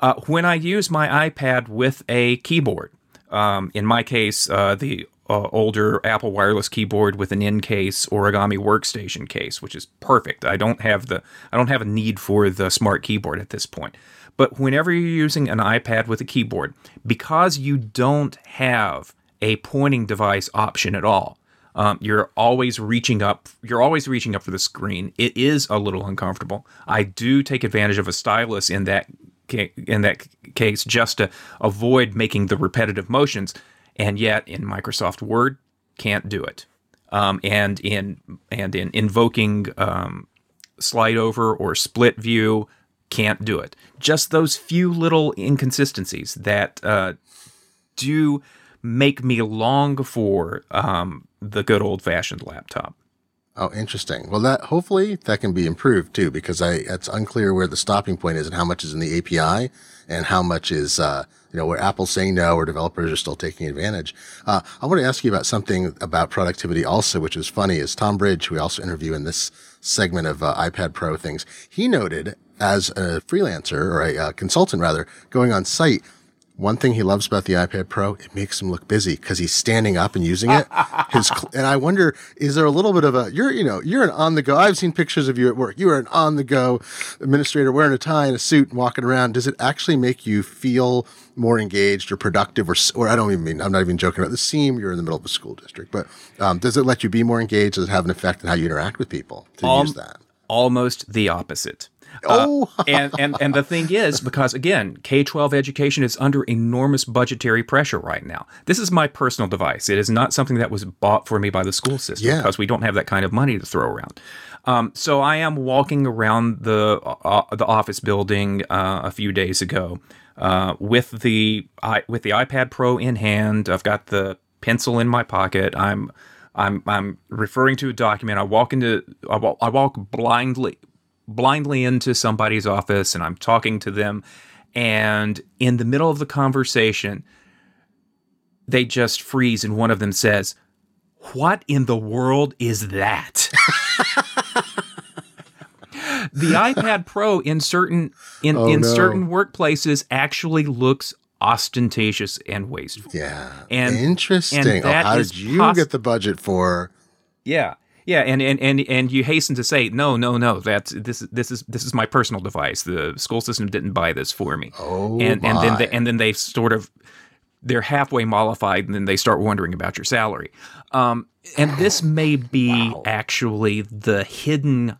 Uh, when I use my iPad with a keyboard, um, in my case, uh, the uh, older Apple wireless keyboard with an Incase origami workstation case, which is perfect. I don't have the I don't have a need for the smart keyboard at this point. But whenever you're using an iPad with a keyboard, because you don't have a pointing device option at all, um, you're always reaching up. You're always reaching up for the screen. It is a little uncomfortable. I do take advantage of a stylus in that ca- in that case just to avoid making the repetitive motions. And yet, in Microsoft Word, can't do it. Um, and in and in invoking um, slide over or split view, can't do it. Just those few little inconsistencies that uh, do make me long for um, the good old fashioned laptop. Oh, interesting. Well, that hopefully that can be improved too, because I it's unclear where the stopping point is and how much is in the API and how much is uh, you know where Apple's saying no or developers are still taking advantage. Uh, I want to ask you about something about productivity also, which is funny. Is Tom Bridge, who we also interview in this segment of uh, iPad Pro things, he noted as a freelancer or a uh, consultant rather going on site one thing he loves about the iPad Pro, it makes him look busy because he's standing up and using it. His and I wonder, is there a little bit of a you're you know you're an on the go. I've seen pictures of you at work. You are an on the go administrator wearing a tie and a suit and walking around. Does it actually make you feel more engaged or productive or or I don't even mean I'm not even joking about the seam. You're in the middle of a school district, but um, does it let you be more engaged? Does it have an effect on how you interact with people to um, use that? Almost the opposite. Uh, oh, uh, and, and and the thing is, because again, K twelve education is under enormous budgetary pressure right now. This is my personal device. It is not something that was bought for me by the school system yeah. because we don't have that kind of money to throw around. Um, so I am walking around the uh, the office building uh, a few days ago uh, with the I, with the iPad Pro in hand. I've got the pencil in my pocket. I'm I'm I'm referring to a document. I walk into I walk, I walk blindly blindly into somebody's office and I'm talking to them. And in the middle of the conversation, they just freeze and one of them says, What in the world is that? the iPad Pro in certain in, oh, in no. certain workplaces actually looks ostentatious and wasteful. Yeah. And interesting. And oh, how did you poss- get the budget for? Yeah. Yeah, and, and and and you hasten to say, no, no, no. That's this this is this is my personal device. The school system didn't buy this for me. Oh, and my. and then they, and then they sort of they're halfway mollified, and then they start wondering about your salary. Um, and this may be wow. actually the hidden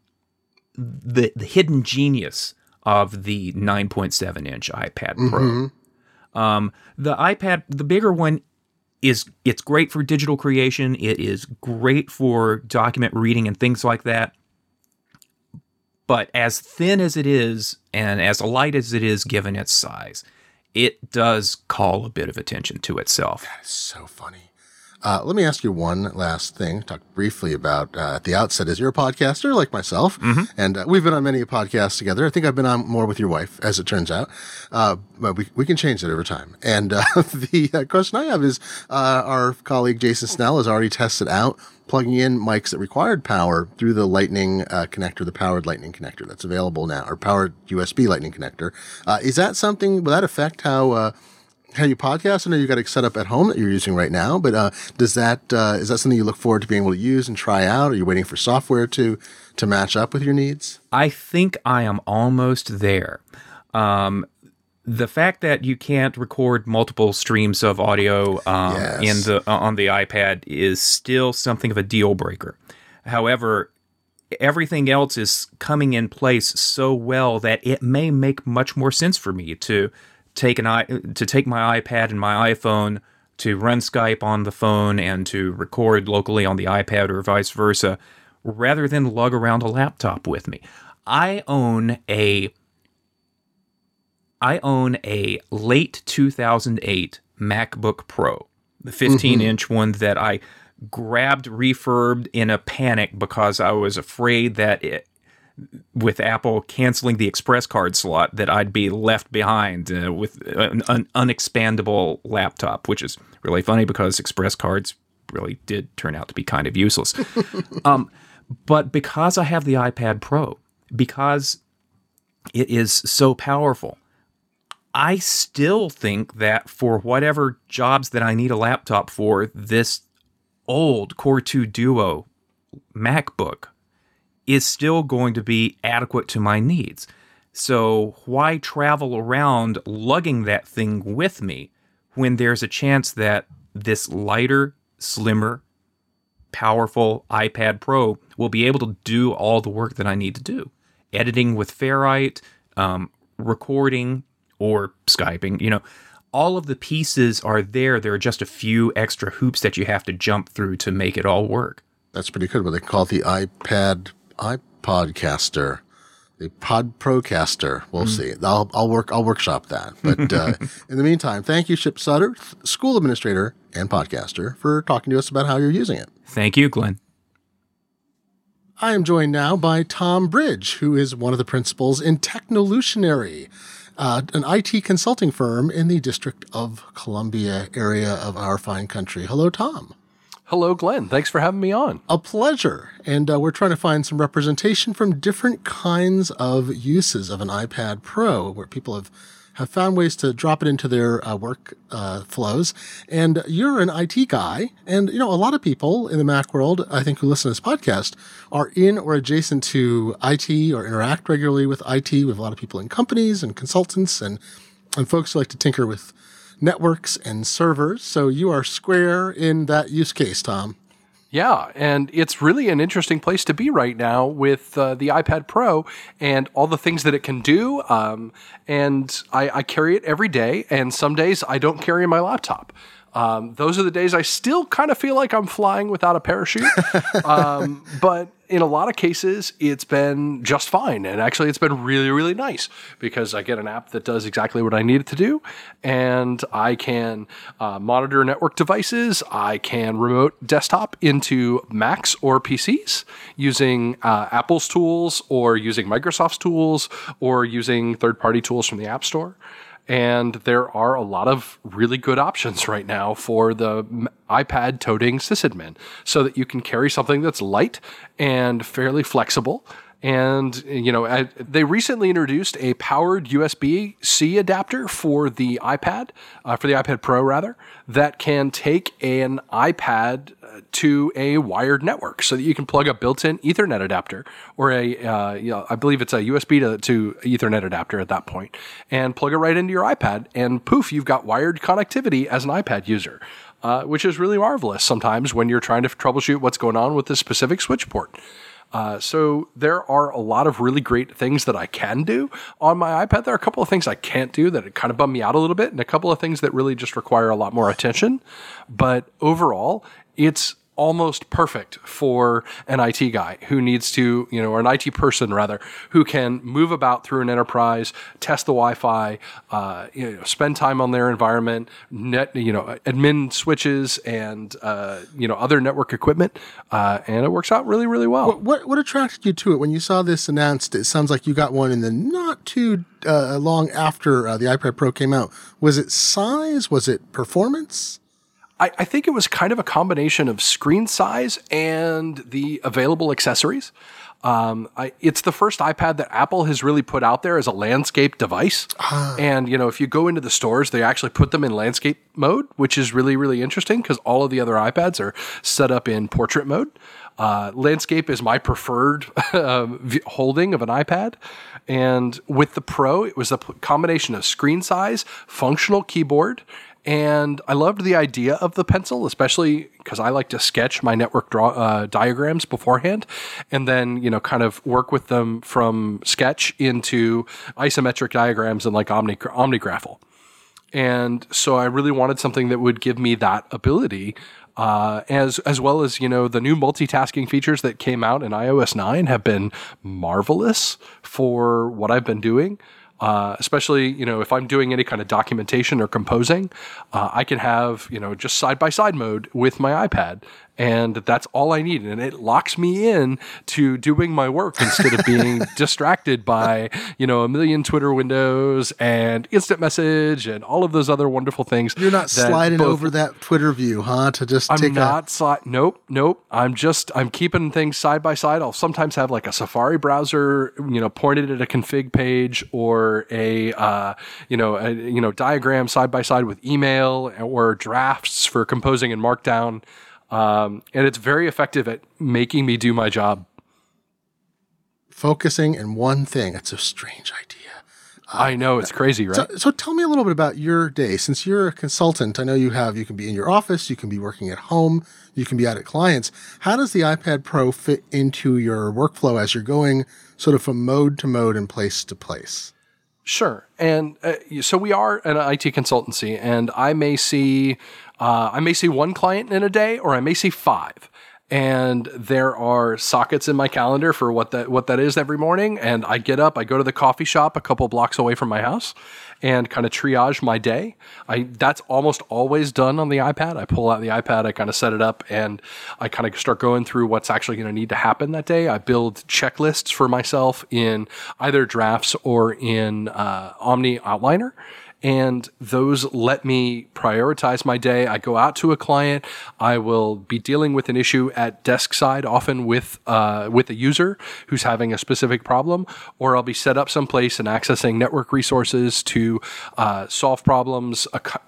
the the hidden genius of the 9.7 inch iPad Pro. Mm-hmm. Um, the iPad, the bigger one, is it's great for digital creation. It is great for document reading and things like that. But as thin as it is and as light as it is given its size, it does call a bit of attention to itself. That is so funny. Uh, let me ask you one last thing. Talk briefly about uh, at the outset. Is you're a podcaster like myself, mm-hmm. and uh, we've been on many podcasts together. I think I've been on more with your wife, as it turns out. Uh, but we we can change that over time. And uh, the uh, question I have is, our colleague Jason Snell has already tested out plugging in mics that required power through the Lightning connector, the powered Lightning connector that's available now, or powered USB Lightning connector. is that something? Will that affect how? How you podcast. I know you got it set up at home that you're using right now, but uh, does that uh, is that something you look forward to being able to use and try out? Are you waiting for software to to match up with your needs? I think I am almost there. Um, the fact that you can't record multiple streams of audio um, yes. in the uh, on the iPad is still something of a deal breaker. However, everything else is coming in place so well that it may make much more sense for me to take an i to take my iPad and my iPhone to run Skype on the phone and to record locally on the iPad or vice versa, rather than lug around a laptop with me. I own a I own a late 2008 MacBook Pro, the 15 inch mm-hmm. one that I grabbed refurbed in a panic because I was afraid that it, with Apple canceling the Express card slot that I'd be left behind uh, with an, an, unexpandable laptop, which is really funny because Express cards really did turn out to be kind of useless. um, but because I have the iPad Pro, because it is so powerful, I still think that for whatever jobs that I need a laptop for, this old Core 2 Duo MacBook is still going to be adequate to my needs. So, why travel around lugging that thing with me when there's a chance that this lighter, slimmer, powerful iPad Pro will be able to do all the work that I need to do? Editing with Ferrite, um, recording, or Skyping, you know, all of the pieces are there. There are just a few extra hoops that you have to jump through to make it all work. That's pretty good. What they call it the iPad iPodcaster, the Pod Procaster. We'll mm. see. I'll, I'll work. I'll workshop that. But uh, in the meantime, thank you, Chip Sudderth, school administrator and podcaster, for talking to us about how you're using it. Thank you, Glenn. I am joined now by Tom Bridge, who is one of the principals in Technolutionary, uh, an IT consulting firm in the District of Columbia area of our fine country. Hello, Tom. Hello, Glenn. Thanks for having me on. A pleasure. And uh, we're trying to find some representation from different kinds of uses of an iPad Pro where people have have found ways to drop it into their uh, work uh, flows. And you're an IT guy, and you know a lot of people in the Mac world, I think, who listen to this podcast, are in or adjacent to IT or interact regularly with IT. We have a lot of people in companies and consultants and and folks who like to tinker with networks and servers. So you are square in that use case, Tom. Yeah, and it's really an interesting place to be right now with uh, the iPad Pro and all the things that it can do. Um, and I, I, carry it every day, and some days I don't carry my laptop. Um, those are the days I still kind of feel like I'm flying without a parachute. um, but in a lot of cases, it's been just fine. And actually, it's been really, really nice because I get an app that does exactly what I need it to do. And I can uh, monitor network devices. I can remote desktop into Macs or PCs using uh, Apple's tools or using Microsoft's tools or using third party tools from the App Store. And there are a lot of really good options right now for the iPad toting sysadmin so that you can carry something that's light and fairly flexible. And you know they recently introduced a powered USB C adapter for the iPad, uh, for the iPad Pro rather, that can take an iPad to a wired network so that you can plug a built-in Ethernet adapter or a, uh, you know, I believe it's a USB to, to Ethernet adapter at that point, and plug it right into your iPad, and poof, you've got wired connectivity as an iPad user. Uh, which is really marvelous sometimes when you're trying to troubleshoot what's going on with this specific switch port. Uh, so there are a lot of really great things that I can do on my iPad. There are a couple of things I can't do that kind of bum me out a little bit, and a couple of things that really just require a lot more attention. But overall, it's almost perfect for an IT guy who needs to, you know, or an IT person rather, who can move about through an enterprise, test the Wi-Fi, uh, you know, spend time on their environment, net, you know, admin switches and uh, you know other network equipment, uh, and it works out really, really well. What, what, what attracted you to it when you saw this announced? It sounds like you got one in the not too uh, long after uh, the iPad Pro came out. Was it size? Was it performance? I, I, think it was kind of a combination of screen size and the available accessories. Um, I, it's the first iPad that Apple has really put out there as a landscape device. Ah. And, you know, if you go into the stores, they actually put them in landscape mode, which is really, really interesting because all of the other iPads are set up in portrait mode. Uh, landscape is my preferred um, holding of an iPad. And with the Pro, it was a combination of screen size, functional keyboard, and I loved the idea of the pencil, especially because I like to sketch my network draw, uh, diagrams beforehand, and then you know kind of work with them from sketch into isometric diagrams and like Omni OmniGraffle. And so I really wanted something that would give me that ability, uh, as as well as you know the new multitasking features that came out in iOS 9 have been marvelous for what I've been doing. Uh, especially you know if I'm doing any kind of documentation or composing, uh, I can have you know just side by side mode with my iPad, and that's all I need. And it locks me in to doing my work instead of being distracted by, you know, a million Twitter windows and instant message and all of those other wonderful things. You're not sliding both, over that Twitter view, huh? To just I'm take not a- sli- nope, nope. I'm just I'm keeping things side by side. I'll sometimes have like a Safari browser, you know, pointed at a config page or a uh, you know, a, you know, diagram side by side with email or drafts for composing in Markdown. Um, and it's very effective at making me do my job. Focusing in one thing. It's a strange idea. Uh, I know it's crazy, right? So, so, tell me a little bit about your day. Since you're a consultant, I know you have you can be in your office, you can be working at home, you can be out at clients. How does the iPad Pro fit into your workflow as you're going sort of from mode to mode and place to place? Sure. And uh, so we are an IT consultancy, and I may see uh, I may see one client in a day, or I may see five. and there are sockets in my calendar for what that what that is every morning. And I get up, I go to the coffee shop a couple blocks away from my house, and kind of triage my day. I that's almost always done on the iPad. I pull out the iPad, I kind of set it up, and I kind of start going through what's actually going to need to happen that day. I build checklists for myself in either drafts or in uh, Omni Outliner and those let me prioritize my day. I go out to a client. I will be dealing with an issue at desk side, often with uh, with a user who's having a specific problem, or I'll be set up someplace and accessing network resources to uh, solve problems,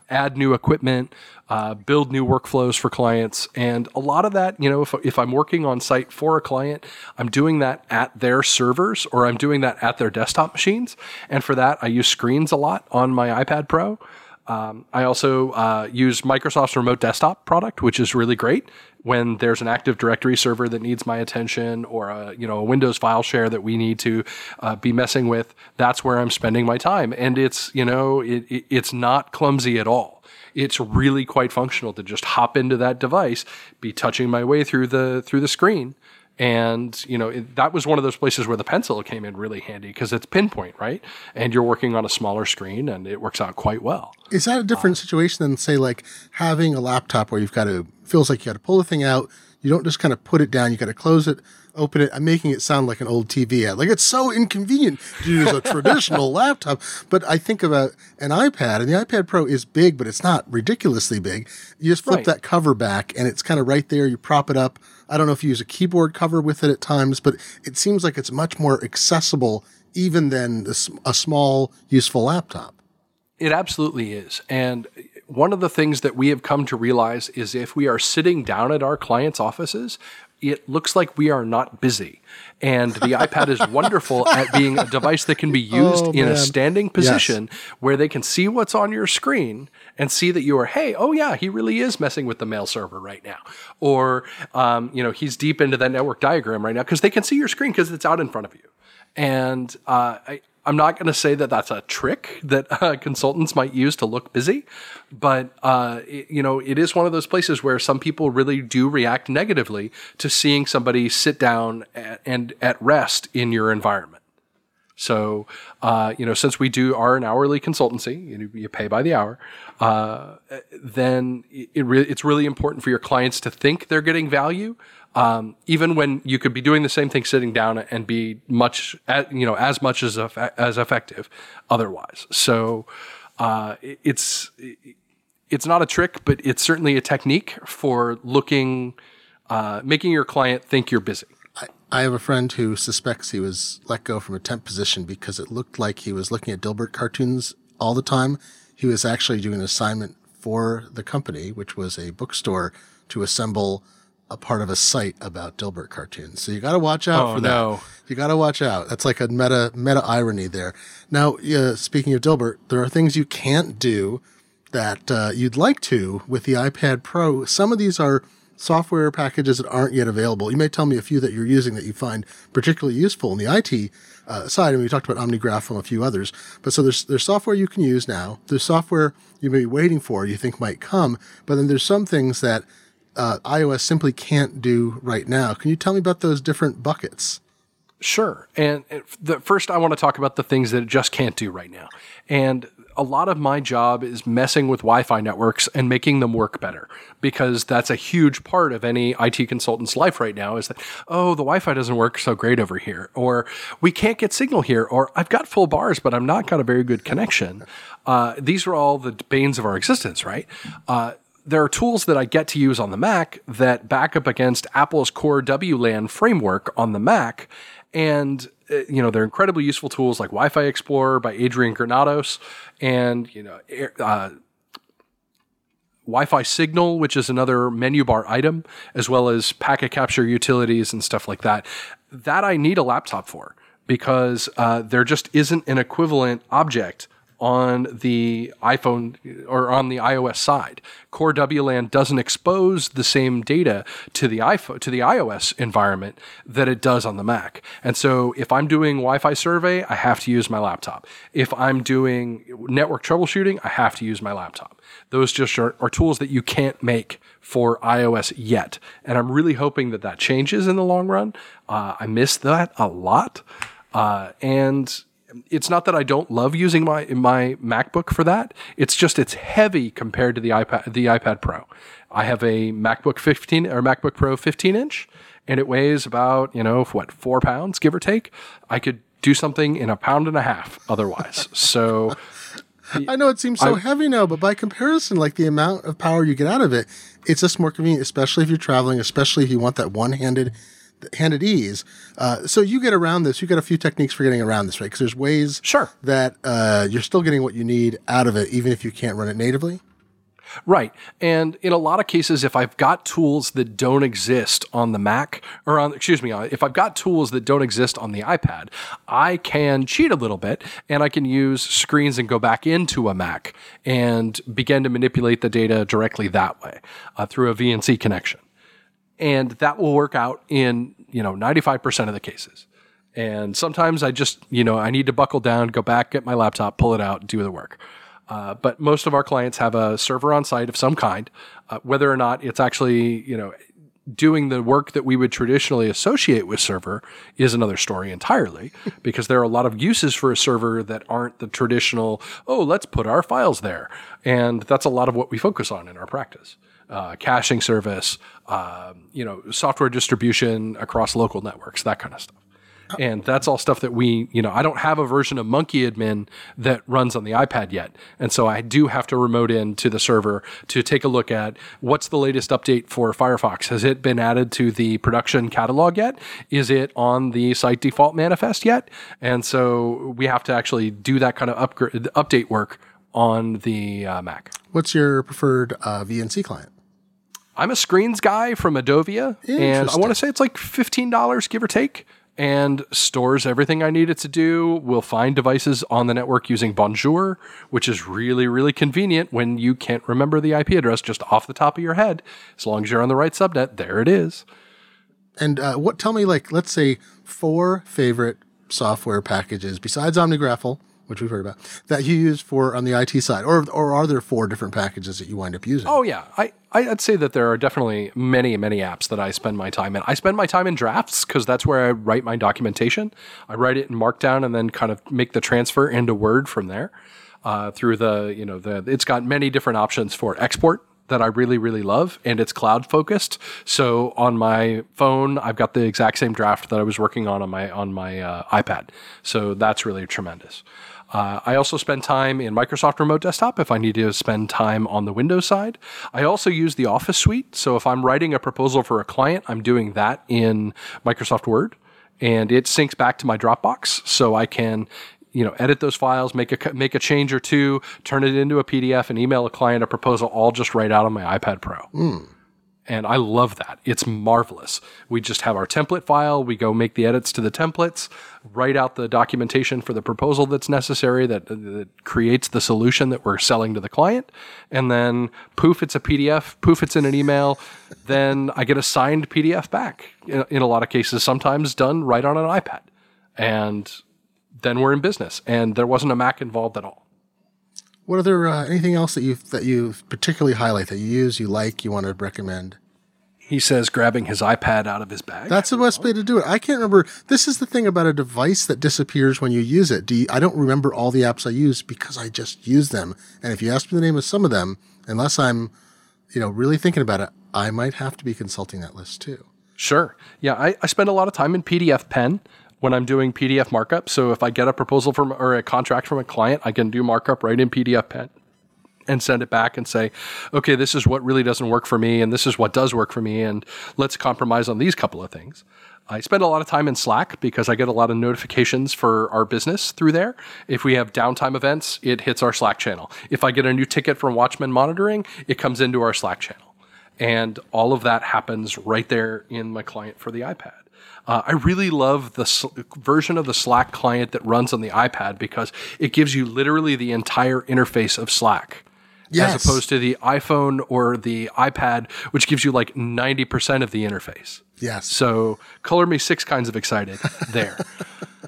add new equipment, uh, build new workflows for clients. And a lot of that, you know, if, if I'm working on site for a client, I'm doing that at their servers or I'm doing that at their desktop machines. And for that, I use screens a lot on my iPad Pro. Um, I also uh, use Microsoft's Remote Desktop product, which is really great when there's an Active Directory server that needs my attention or a you know a Windows file share that we need to uh, be messing with. That's where I'm spending my time, and it's you know it, it, it's not clumsy at all it's really quite functional to just hop into that device, be touching my way through the through the screen. And you know it, that was one of those places where the pencil came in really handy because it's pinpoint, right? And you're working on a smaller screen, and it works out quite well. Is that a different uh, situation than say like having a laptop where you've got to feels like you got to pull the thing out, you don't just kind of put it down, you got to close it, open it. I'm making it sound like an old TV ad. Like it's so inconvenient to use a traditional laptop. But I think about an iPad, and the iPad Pro is big, but it's not ridiculously big. You just flip right. that cover back, and it's kind of right there. You prop it up. I don't know if you use a keyboard cover with it at times, but it seems like it's much more accessible even than a small, useful laptop. It absolutely is. And one of the things that we have come to realize is if we are sitting down at our clients' offices, it looks like we are not busy. And the iPad is wonderful at being a device that can be used oh, in a standing position yes. where they can see what's on your screen and see that you are, hey, oh yeah, he really is messing with the mail server right now. Or, um, you know, he's deep into that network diagram right now because they can see your screen because it's out in front of you. And uh, I, I'm not going to say that that's a trick that uh, consultants might use to look busy, but uh, it, you know, it is one of those places where some people really do react negatively to seeing somebody sit down at, and at rest in your environment. So, uh, you know, since we do are an hourly consultancy, you, you pay by the hour, uh, then it re- it's really important for your clients to think they're getting value, um, even when you could be doing the same thing sitting down and be much, you know, as much as as effective otherwise. So uh, it's it's not a trick, but it's certainly a technique for looking, uh, making your client think you're busy. I, I have a friend who suspects he was let go from a temp position because it looked like he was looking at Dilbert cartoons all the time. He was actually doing an assignment for the company, which was a bookstore, to assemble a part of a site about Dilbert cartoons. So you got to watch out oh, for no. that. You got to watch out. That's like a meta meta irony there. Now, uh, speaking of Dilbert, there are things you can't do that uh, you'd like to with the iPad Pro. Some of these are software packages that aren't yet available. You may tell me a few that you're using that you find particularly useful in the IT uh, side. And we talked about OmniGraffle and a few others. But so there's there's software you can use now. There's software you may be waiting for, you think might come. But then there's some things that uh, iOS simply can't do right now. Can you tell me about those different buckets? Sure. And the, first, I want to talk about the things that it just can't do right now. And a lot of my job is messing with Wi Fi networks and making them work better because that's a huge part of any IT consultant's life right now is that, oh, the Wi Fi doesn't work so great over here, or we can't get signal here, or I've got full bars, but I'm not got a very good connection. Uh, these are all the banes of our existence, right? Uh, there are tools that I get to use on the Mac that back up against Apple's core WLAN framework on the Mac. And, uh, you know, they're incredibly useful tools like Wi Fi Explorer by Adrian Granados and, you know, uh, Wi Fi Signal, which is another menu bar item, as well as packet capture utilities and stuff like that. That I need a laptop for because uh, there just isn't an equivalent object on the iPhone or on the iOS side. Core WLAN doesn't expose the same data to the iPhone to the iOS environment that it does on the Mac. And so if I'm doing Wi-Fi survey, I have to use my laptop. If I'm doing network troubleshooting, I have to use my laptop. Those just are, are tools that you can't make for iOS yet. And I'm really hoping that that changes in the long run. Uh, I miss that a lot. Uh, and it's not that I don't love using my my MacBook for that. It's just it's heavy compared to the iPad the iPad Pro. I have a MacBook 15 or MacBook Pro 15 inch, and it weighs about you know what four pounds give or take. I could do something in a pound and a half otherwise. so. I know it seems so I- heavy now, but by comparison, like the amount of power you get out of it, it's just more convenient, especially if you're traveling, especially if you want that one-handed handed ease. Uh, so you get around this. You got a few techniques for getting around this, right? Because there's ways Sure. that uh, you're still getting what you need out of it, even if you can't run it natively. Right. And in a lot of cases, if I've got tools that don't exist on the Mac, or on, excuse me, uh, if I've got tools that don't exist on the iPad, I can cheat a little bit and I can use screens and go back into a Mac and begin to manipulate the data directly that way uh, through a VNC connection. And that will work out in, you know, 95% of the cases. And sometimes I just, you know, I need to buckle down, go back, get my laptop, pull it out, do the work. Uh, but most of our clients have a server on site of some kind. Uh, whether or not it's actually, you know, doing the work that we would traditionally associate with server is another story entirely because there are a lot of uses for a server that aren't the traditional, oh, let's put our files there. And that's a lot of what we focus on in our practice. Uh, caching service, um, you know, software distribution across local networks, that kind of stuff. And that's all stuff that we, you know, I don't have a version of MunkiAdmin that runs on the iPad yet. And so I do have to remote in to the server to take a look at what's the latest update for Firefox. Has it been added to the production catalog yet? Is it on the site default manifest yet? And so we have to actually do that kind of upgrade, update work on the uh, Mac. What's your preferred uh, VNC client? I'm a screens guy from Edovia, and I want to say it's like fifteen dollars, give or take, and stores everything I need it to do. Will find devices on the network using Bonjour, which is really, really convenient when you can't remember the IP address just off the top of your head. As long as you're on the right subnet, there it is. And uh, what? Tell me, like, let's say four favorite software packages besides OmniGraffle, which we've heard about, that you use for on the IT side, or or are there four different packages that you wind up using? Oh yeah, I I'd say that there are definitely many many apps that I spend my time in. I spend my time in drafts because that's where I write my documentation. I write it in Markdown and then kind of make the transfer into Word from there. Uh, through the you know the it's got many different options for export that I really really love and it's cloud focused. So on my phone, I've got the exact same draft that I was working on on my on my uh, iPad. So that's really tremendous. Uh, I also spend time in Microsoft Remote Desktop if I need to spend time on the Windows side. I also use the Office suite. So if I'm writing a proposal for a client, I'm doing that in Microsoft Word and it syncs back to my Dropbox so I can you know edit those files make a make a change or two turn it into a pdf and email a client a proposal all just right out on my ipad pro and I love that. It's marvelous. We just have our template file. We go make the edits to the templates, write out the documentation for the proposal that's necessary that, that creates the solution that we're selling to the client. And then poof, it's a PDF. Poof, it's in an email. then I get a signed PDF back in, in a lot of cases, sometimes done right on an iPad. And then we're in business. And there wasn't a Mac involved at all. What other uh, anything else that you that you particularly highlight that you use, you like, you want to recommend? He says, grabbing his iPad out of his bag. That's the best way to do it. I can't remember. This is the thing about a device that disappears when you use it. Do you, I don't remember all the apps I use because I just use them. And if you ask me the name of some of them, unless I'm, you know, really thinking about it, I might have to be consulting that list too. Sure. Yeah, I, I spend a lot of time in PDF Pen when I'm doing PDF markup. So if I get a proposal from or a contract from a client, I can do markup right in PDF Pen and send it back and say, okay, this is what really doesn't work for me, and this is what does work for me, and let's compromise on these couple of things. I spend a lot of time in Slack because I get a lot of notifications for our business through there. If we have downtime events, it hits our Slack channel. If I get a new ticket from Watchman Monitoring, it comes into our Slack channel. And all of that happens right there in my client for the iPad. Uh, I really love the s- version of the Slack client that runs on the iPad because it gives you literally the entire interface of Slack. Yes. As opposed to the iPhone or the iPad, which gives you like 90% of the interface. Yes. So color me six kinds of excited there.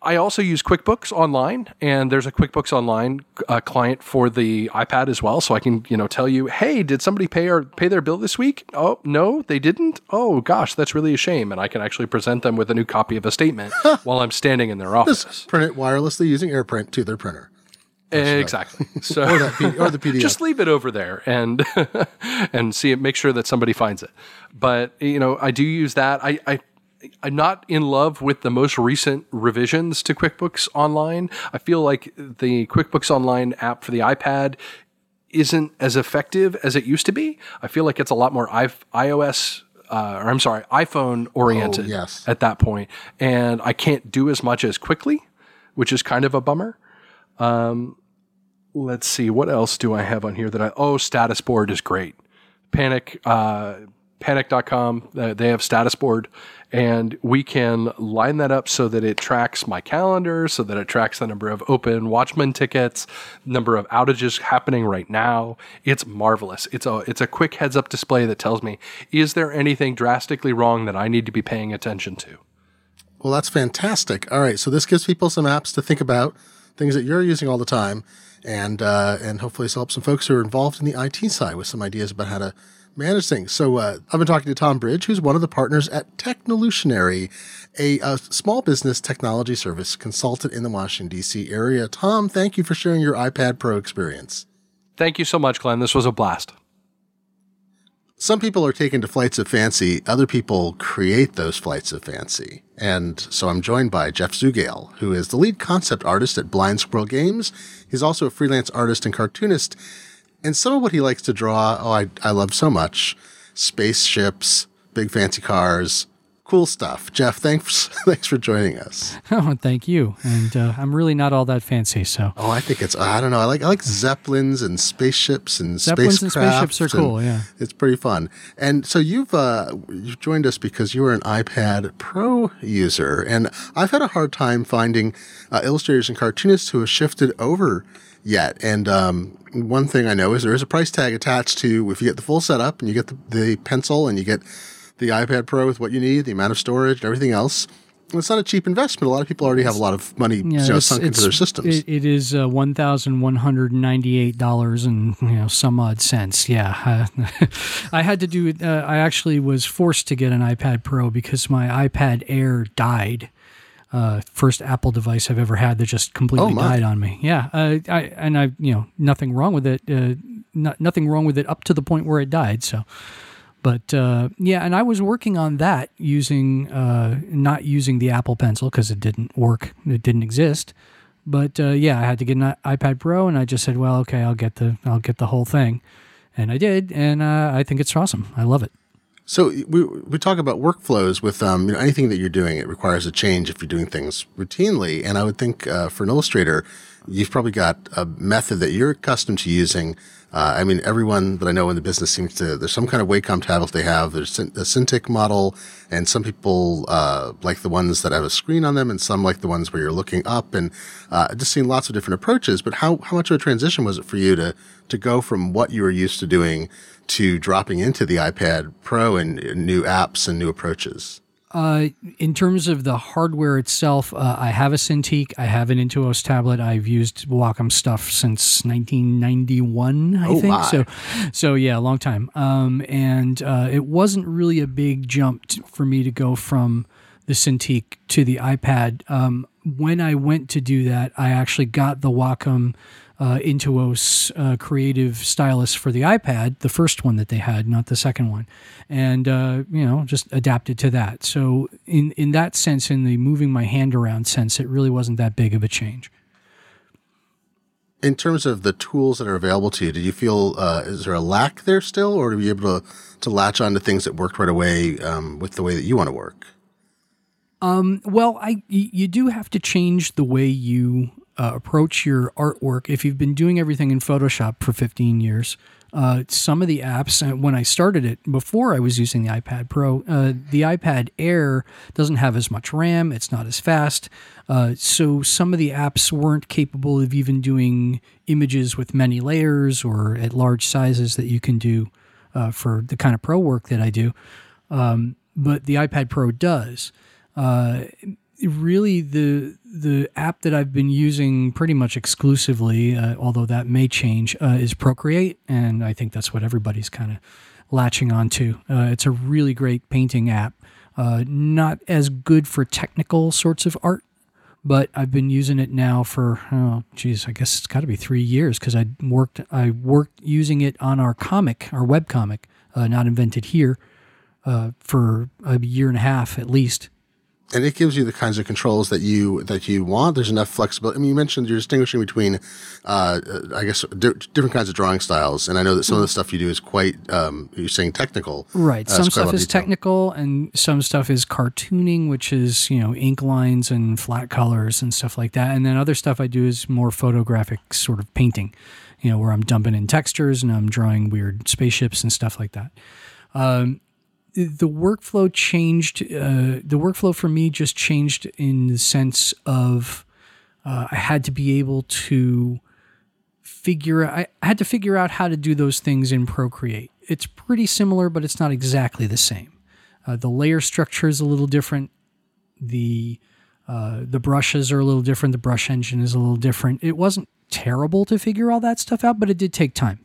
I also use QuickBooks Online, and there's a QuickBooks Online uh, client for the iPad as well, so I can you know tell you, hey, did somebody pay or pay their bill this week? Oh no, they didn't. Oh gosh, that's really a shame, and I can actually present them with a new copy of a statement while I'm standing in their office. Print it wirelessly using AirPrint to their printer. Exactly. So Or, that or the PDF. just leave it over there and and see it. Make sure that somebody finds it. But you know, I do use that. I, I I'm not in love with the most recent revisions to QuickBooks Online. I feel like the QuickBooks Online app for the iPad isn't as effective as it used to be. I feel like it's a lot more iOS. Uh, or I'm sorry, iPhone oriented Oh, yes. at that point, and I can't do as much as quickly, which is kind of a bummer let's see what else do i have on here that i oh status board is great panic uh, panic.com uh, they have status board and we can line that up so that it tracks my calendar so that it tracks the number of open watchman tickets number of outages happening right now. It's marvelous. It's a it's a quick heads up display that tells me is there anything drastically wrong that i need to be paying attention to? Well, that's fantastic. All right, so this gives people some apps to think about, things that you're using all the time, and uh, and hopefully this will help some folks who are involved in the IT side with some ideas about how to manage things. So uh, I've been talking to Tom Bridge, who's one of the partners at Technolutionary, a, a small business technology service consultant in the Washington D.C. area. Tom, thank you for sharing your iPad Pro experience. thank you so much glenn this was a blast some people are taken to flights of fancy. Other people create those flights of fancy. And so I'm joined by Jeff Zugale, who is the lead concept artist at Blind Squirrel Games. He's also a freelance artist and cartoonist. And some of what he likes to draw, oh, I, I love so much spaceships, big fancy cars, cool stuff. Jeff, thanks, thanks for joining us. Oh, thank you. And uh, I'm really not all that fancy, so Oh, I think it's, I don't know. I like, I like zeppelins and spaceships and Zeppelins and spaceships are cool, yeah. It's pretty fun. And so you've uh, you've joined us because you are an iPad Pro user, and I've had a hard time finding uh, illustrators and cartoonists who have shifted over yet. And um, one thing I know is there is a price tag attached to if you get the full setup and you get the, the pencil and you get the iPad Pro with what you need, the amount of storage, and everything else. It's not a cheap investment. A lot of people already have a lot of money you know, sunk into their systems. It, it is uh, one thousand one hundred ninety-eight dollars and you know some odd cents. Yeah, uh, I had to do. it. Uh, I actually was forced to get an iPad Pro because my iPad Air died. Uh, first Apple device I've ever had that just completely Oh, died on me. Yeah, uh, I and I you know nothing wrong with it. Uh, no, nothing wrong with it up to the point where it died. So. But uh, yeah, and I was working on that using uh, not using the Apple Pencil because it didn't work, it didn't exist. But uh, yeah, I had to get an iPad Pro, and I just said, well, okay, I'll get the I'll get the whole thing, and I did, and uh, I think it's awesome. I love it. So we we talk about workflows with um, you know anything that you're doing. It requires a change if you're doing things routinely. And I would think uh, for an illustrator, you've probably got a method that you're accustomed to using. Uh, I mean, everyone that I know in the business seems to. There's some kind of Wacom tablet they have. There's a Cintiq model, and some people uh, like the ones that have a screen on them, and some like the ones where you're looking up. And uh, just seen lots of different approaches. But how how much of a transition was it for you to to go from what you were used to doing to dropping into the iPad Pro and new apps and new approaches? Uh, in terms of the hardware itself, uh, I have a Cintiq. I have an Intuos tablet. I've used Wacom stuff since 1991, I Oh, think. my. So, so yeah, a long time. Um, and uh, it wasn't really a big jump t- for me to go from the Cintiq to the iPad. Um, when I went to do that, I actually got the Wacom uh, Intuos uh, Creative Stylus for the iPad, the first one that they had, not the second one, and uh, you know just adapted to that. So in in that sense, in the moving my hand around sense, it really wasn't that big of a change. In terms of the tools that are available to you, did you feel uh, is there a lack there still, or were you able to to latch on to things that worked right away um, with the way that you want to work? Well, I y- you do have to change the way you uh, approach your artwork. If you've been doing everything in Photoshop for 15 years, Uh, some of the apps, uh, when I started it before I was using the iPad Pro, uh, the iPad Air doesn't have as much RAM. It's not as fast. Uh, so some of the apps weren't capable of even doing images with many layers or at large sizes that you can do uh, for the kind of pro work that I do. Um, but the iPad Pro does. Uh, really, the the app that I've been using pretty much exclusively, uh, although that may change, uh, is Procreate, and I think that's what everybody's kind of latching onto. Uh, it's a really great painting app. Uh, not as good for technical sorts of art, but I've been using it now for oh geez, I guess it's got to be three years because I worked I worked using it on our comic, our web comic, uh, not invented here, uh, for a year and a half at least. And it gives you the kinds of controls that you that you want. There's enough flexibility. I mean, you mentioned you're distinguishing between, uh, I guess, di- different kinds of drawing styles, and I know that some of the stuff you do is quite. Um, you're saying technical, Right. Uh, Some it's quite a lot stuff is detail. technical and some stuff is cartooning, which is, you know, ink lines and flat colors and stuff like that. And then other stuff I do is more photographic sort of painting, you know, where I'm dumping in textures and I'm drawing weird spaceships and stuff like that. Um, the workflow changed. Uh, the workflow for me just changed in the sense of uh, I had to be able to figure I, had to figure out how to do those things in Procreate. It's pretty similar, but it's not exactly the same. Uh, the layer structure is a little different. The uh, the brushes are a little different. The brush engine is a little different. It wasn't terrible to figure all that stuff out, but it did take time.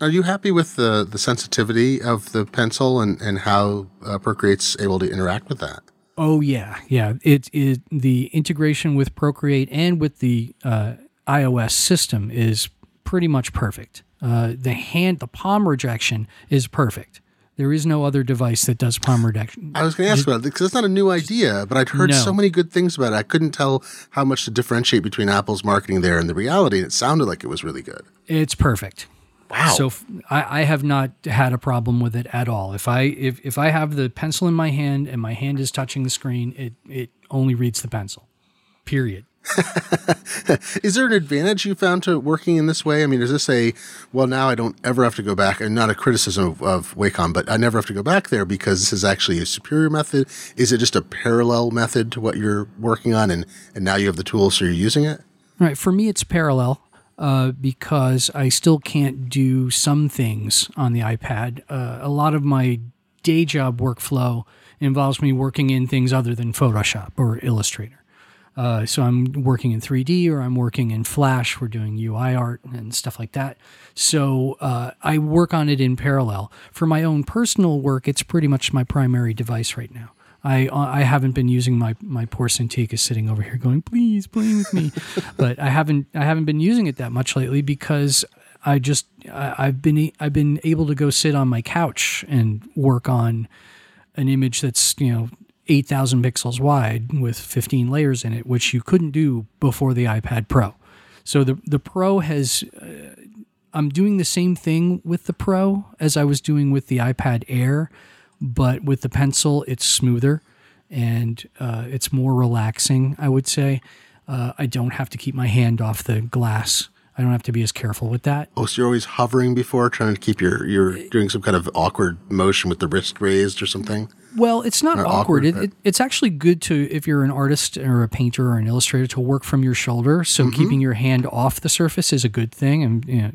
Are you happy with the the sensitivity of the pencil and and how uh, Procreate's able to interact with that? Oh yeah, yeah. It is the integration with Procreate and with the uh, iOS system is pretty much perfect. Uh, the hand, the palm rejection is perfect. There is no other device that does palm rejection. I was going to ask about it because it's not a new idea, but I'd heard No. so many good things about it. I couldn't tell how much to differentiate between Apple's marketing there and the reality. It sounded like it was really good. It's perfect. Wow. So f- I, I have not had a problem with it at all. If I if, if I have the pencil in my hand and my hand is touching the screen, it it only reads the pencil. Period. Is there an advantage you found to working in this way? I mean, is this a, well, now I don't ever have to go back, and not a criticism of, of Wacom, but I never have to go back there because this is actually a superior method? Is it just a parallel method to what you're working on, and, and now you have the tools, so you're using it? Right. For me, it's parallel uh, because I still can't do some things on the iPad. Uh, a lot of my day job workflow involves me working in things other than Photoshop or Illustrator. Uh, so I'm working in 3D or I'm working in Flash. We're doing UI art and stuff like that. So uh, I work on it in parallel. For my own personal work, it's pretty much my primary device right now. I uh, I haven't been using my my poor Cintiq is sitting over here going, please play with me, but I haven't I haven't been using it that much lately because I just I, I've been I've been able to go sit on my couch and work on an image that's you know 8000 pixels wide with 15 layers in it which you couldn't do before the iPad Pro. So the the Pro has uh, I'm doing the same thing with the Pro as I was doing with the iPad Air but with the pencil it's smoother and uh, it's more relaxing I would say. Uh, I don't have to keep my hand off the glass. I don't have to be as careful with that. Oh, so you're always hovering before, trying to keep your, you're doing some kind of awkward motion with the wrist raised or something? Well, it's not awkward. awkward, It, it, it's actually good to, if you're an artist or a painter or an illustrator, to work from your shoulder. So Mm-hmm. keeping your hand off the surface is a good thing, and you know,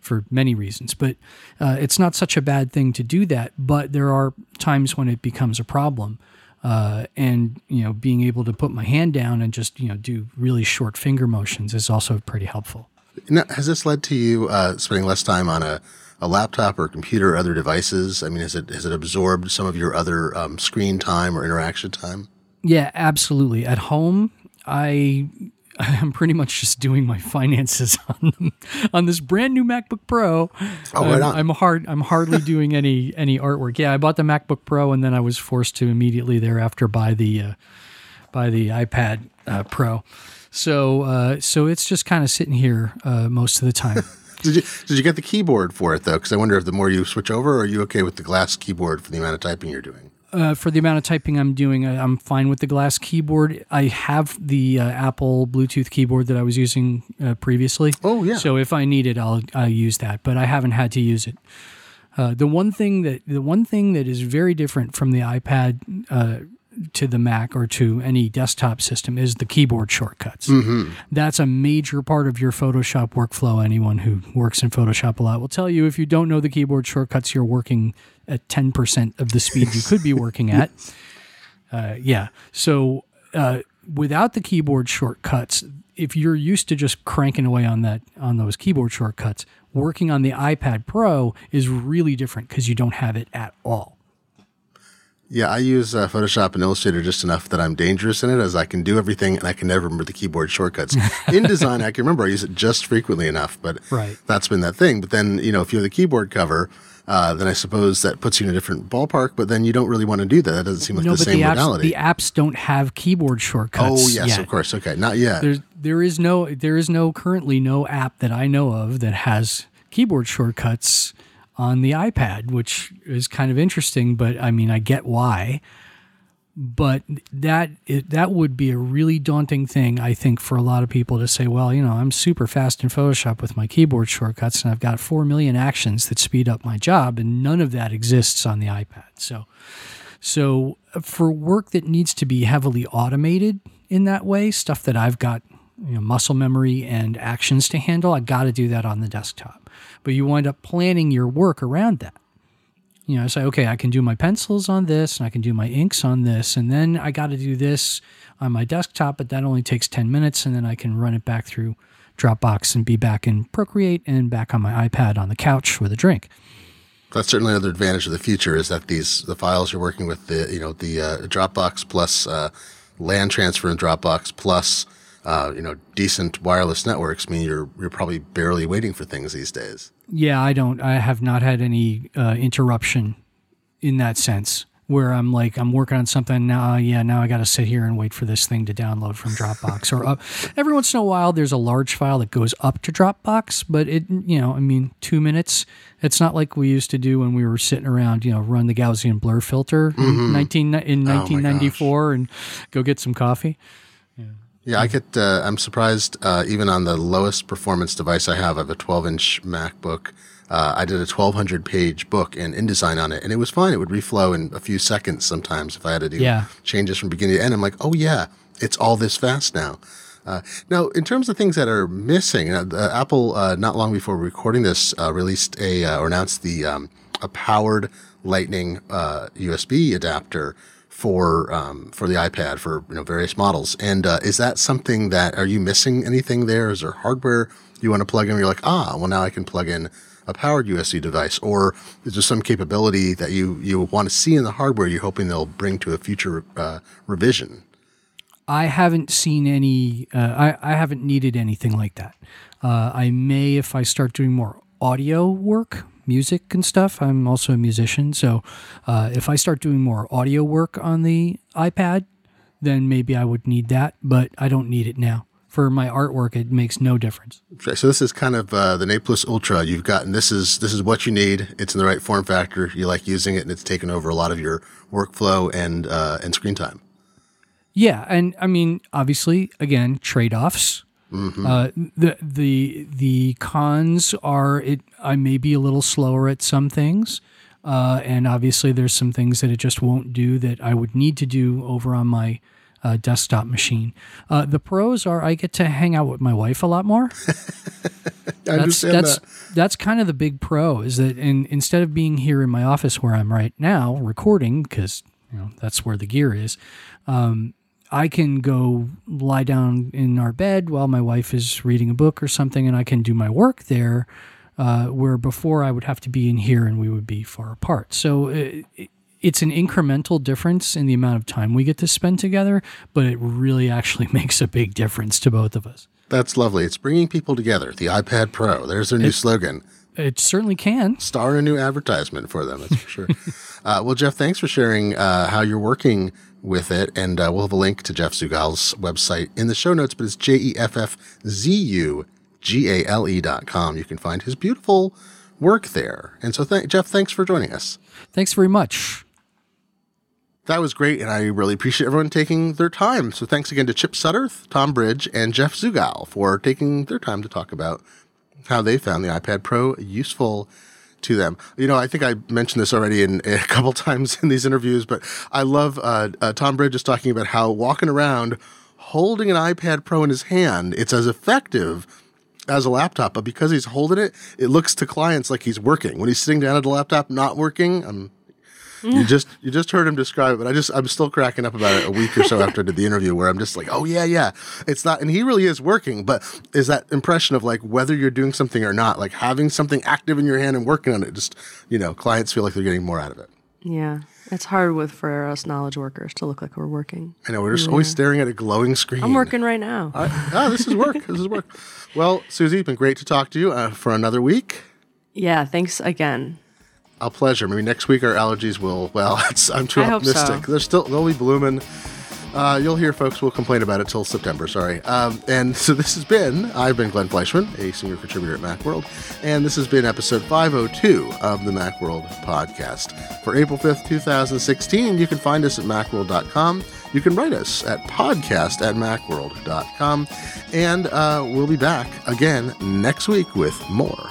for many reasons. But uh, it's not such a bad thing to do that. But there are times when it becomes a problem. Uh, and you know, being able to put my hand down and just you know do really short finger motions is also pretty helpful. Now, has this led to you uh, spending less time on a, a laptop or computer or other devices? I mean, has it has it absorbed some of your other um, screen time or interaction time? Yeah, absolutely. At home, I I'm pretty much just doing my finances on them, on this brand new MacBook Pro. Oh, right I'm, on. I'm hard. I'm hardly doing any any artwork. Yeah, I bought the MacBook Pro, and then I was forced to immediately thereafter buy the uh, buy the iPad uh, Pro. So uh, so it's just kind of sitting here uh, most of the time. Did you did you get the keyboard for it though? Because I wonder if the more you switch over, are you okay with the glass keyboard for the amount of typing you're doing? uh, for the amount of typing I'm doing, I, I'm fine with the glass keyboard. I have the uh, Apple Bluetooth keyboard that I was using uh, previously. Oh, yeah. So if I need it, I'll I'll use that. But I haven't had to use it. Uh, the one thing that the one thing that is very different from the iPad uh, to the Mac or to any desktop system is the keyboard shortcuts. That's a major part of your Photoshop workflow. Anyone who works in Photoshop a lot will tell you if you don't know the keyboard shortcuts, you're working at 10% of the speed you could be working at. Uh, yeah. So uh, without the keyboard shortcuts, if you're used to just cranking away on that on those keyboard shortcuts, working on the iPad Pro is really different because you don't have it at all. Yeah, I use uh, Photoshop and Illustrator just enough that I'm dangerous in it, as I can do everything and I can never remember the keyboard shortcuts. InDesign, I can remember I use it just frequently enough, but Right. that's been that thing. But then, you know, if you have the keyboard cover, uh, then I suppose that puts you in a different ballpark. But then you don't really want to do that. That doesn't seem like no, the same the apps, modality. the apps don't have keyboard shortcuts. oh yes, yet. of course. Okay, not yet. There's there is no there is no currently no app that I know of that has keyboard shortcuts on the iPad, which is kind of interesting. But I mean, I get why. But that it, that would be a really daunting thing, I think, for a lot of people to say, well, you know, I'm super fast in Photoshop with my keyboard shortcuts, and I've got four million actions that speed up my job, and none of that exists on the iPad. So, so uh, for work that needs to be heavily automated in that way, stuff that I've got you know, muscle memory and actions to handle, I got to do that on the desktop. But you wind up planning your work around that. You know, say, okay, I can do my pencils on this and I can do my inks on this, and then I got to do this on my desktop, but that only takes 10 minutes, and then I can run it back through Dropbox and be back in Procreate and back on my iPad on the couch with a drink. That's certainly another advantage of the future is that these the files you're working with the you know the uh, Dropbox plus uh, LAN transfer in Dropbox plus uh, you know decent wireless networks mean you're you're probably barely waiting for things these days. Yeah, I don't. I have not had any uh, interruption in that sense where I'm like I'm working on something now. Yeah, now I got to sit here and wait for this thing to download from Dropbox. or up. every once in a while, there's a large file that goes up to Dropbox, but it you know I mean two minutes. It's not like we used to do when we were sitting around, you know, run the Gaussian blur filter in 19 in 1994 and go get some coffee. Yeah, I get. Uh, I'm surprised. Uh, even on the lowest performance device I have, I have a 12 inch MacBook. Uh, I did a 1200 page book in InDesign on it, and it was fine. It would reflow in a few seconds sometimes if I had to do Yeah. changes from beginning to end. I'm like, oh yeah, it's all this fast now. Uh, now, in terms of things that are missing, uh, Apple, uh, not long before recording this, uh, released a uh, or announced the um, a powered Lightning uh, USB adapter for um, for the iPad for you know various models. And uh, is that something that are you missing anything there? Is there hardware you want to plug in? You're like, ah, well now I can plug in a powered USB device, or is there some capability that you you want to see in the hardware you're hoping they'll bring to a future uh, revision? I haven't seen any. Uh, I I haven't needed anything like that. Uh, I may if I start doing more audio work, music and stuff. I'm also a musician, so uh, if I start doing more audio work on the iPad, then maybe I would need that. But I don't need it now. For my artwork, it makes no difference. Okay, So this is kind of uh, the Ne Plus Ultra. You've gotten this is this is what you need. It's in the right form factor. You like using it, and it's taken over a lot of your workflow and uh, and screen time. Yeah, and I mean, obviously, again, trade offs. Uh, the the the cons are it. I may be a little slower at some things, uh, and obviously, there's some things that it just won't do that I would need to do over on my uh, desktop machine. Uh, the pros are I get to hang out with my wife a lot more. I that's understand that's that. that's kind of the big pro is that in, instead of being here in my office where I'm right now recording because you know that's where the gear is, um, I can go lie down in our bed while my wife is reading a book or something, and I can do my work there. Uh, where before I would have to be in here and we would be far apart. So it, it- it's an incremental difference in the amount of time we get to spend together, but it really actually makes a big difference to both of us. That's lovely. It's bringing people together. The iPad Pro. There's their new slogan. It certainly can. Star a new advertisement for them. That's for sure. uh, well, Jeff, thanks for sharing uh, how you're working with it, and uh, we'll have a link to Jeff Zugale's website in the show notes. But it's j e f f z u g a l e dot com. You can find his beautiful work there. And so, th- Jeff, thanks for joining us. Thanks very much. that was great, and I really appreciate everyone taking their time. So thanks again to Chip Sudderth, Tom Bridge, and Jeff Zugale for taking their time to talk about how they found the iPad Pro useful to them. You know, I think I mentioned this already in a couple times in these interviews, but I love uh, uh, Tom Bridge is talking about how walking around holding an iPad Pro in his hand, it's as effective as a laptop, but because he's holding it, it looks to clients like he's working. When he's sitting down at a laptop not working, I'm you just you just heard him describe it, but I just I'm still cracking up about it a week or so after I did the interview where I'm just like, oh yeah, yeah. It's not and he really is working, but is that impression of like whether you're doing something or not, like having something active in your hand and working on it, just you know, clients feel like they're getting more out of it. Yeah. It's hard with for us knowledge workers to look like we're working. I know we're just always staring at a glowing screen. I'm working right now. I, ah, this is work. this is work. Well, Susie, been great to talk to you uh, for another week. Yeah, thanks again. A pleasure. Maybe next week our allergies will. Well, I'm too I optimistic. so. They're still they'll be blooming. Uh, you'll hear folks will complain about it till September. Sorry. Um, and so this has been. I've been Glenn Fleishman, a senior contributor at MacWorld, and this has been episode 502 of the MacWorld podcast for April 5th, 2016. You can find us at MacWorld.com. You can write us at podcast at MacWorld.com, and uh, we'll be back again next week with more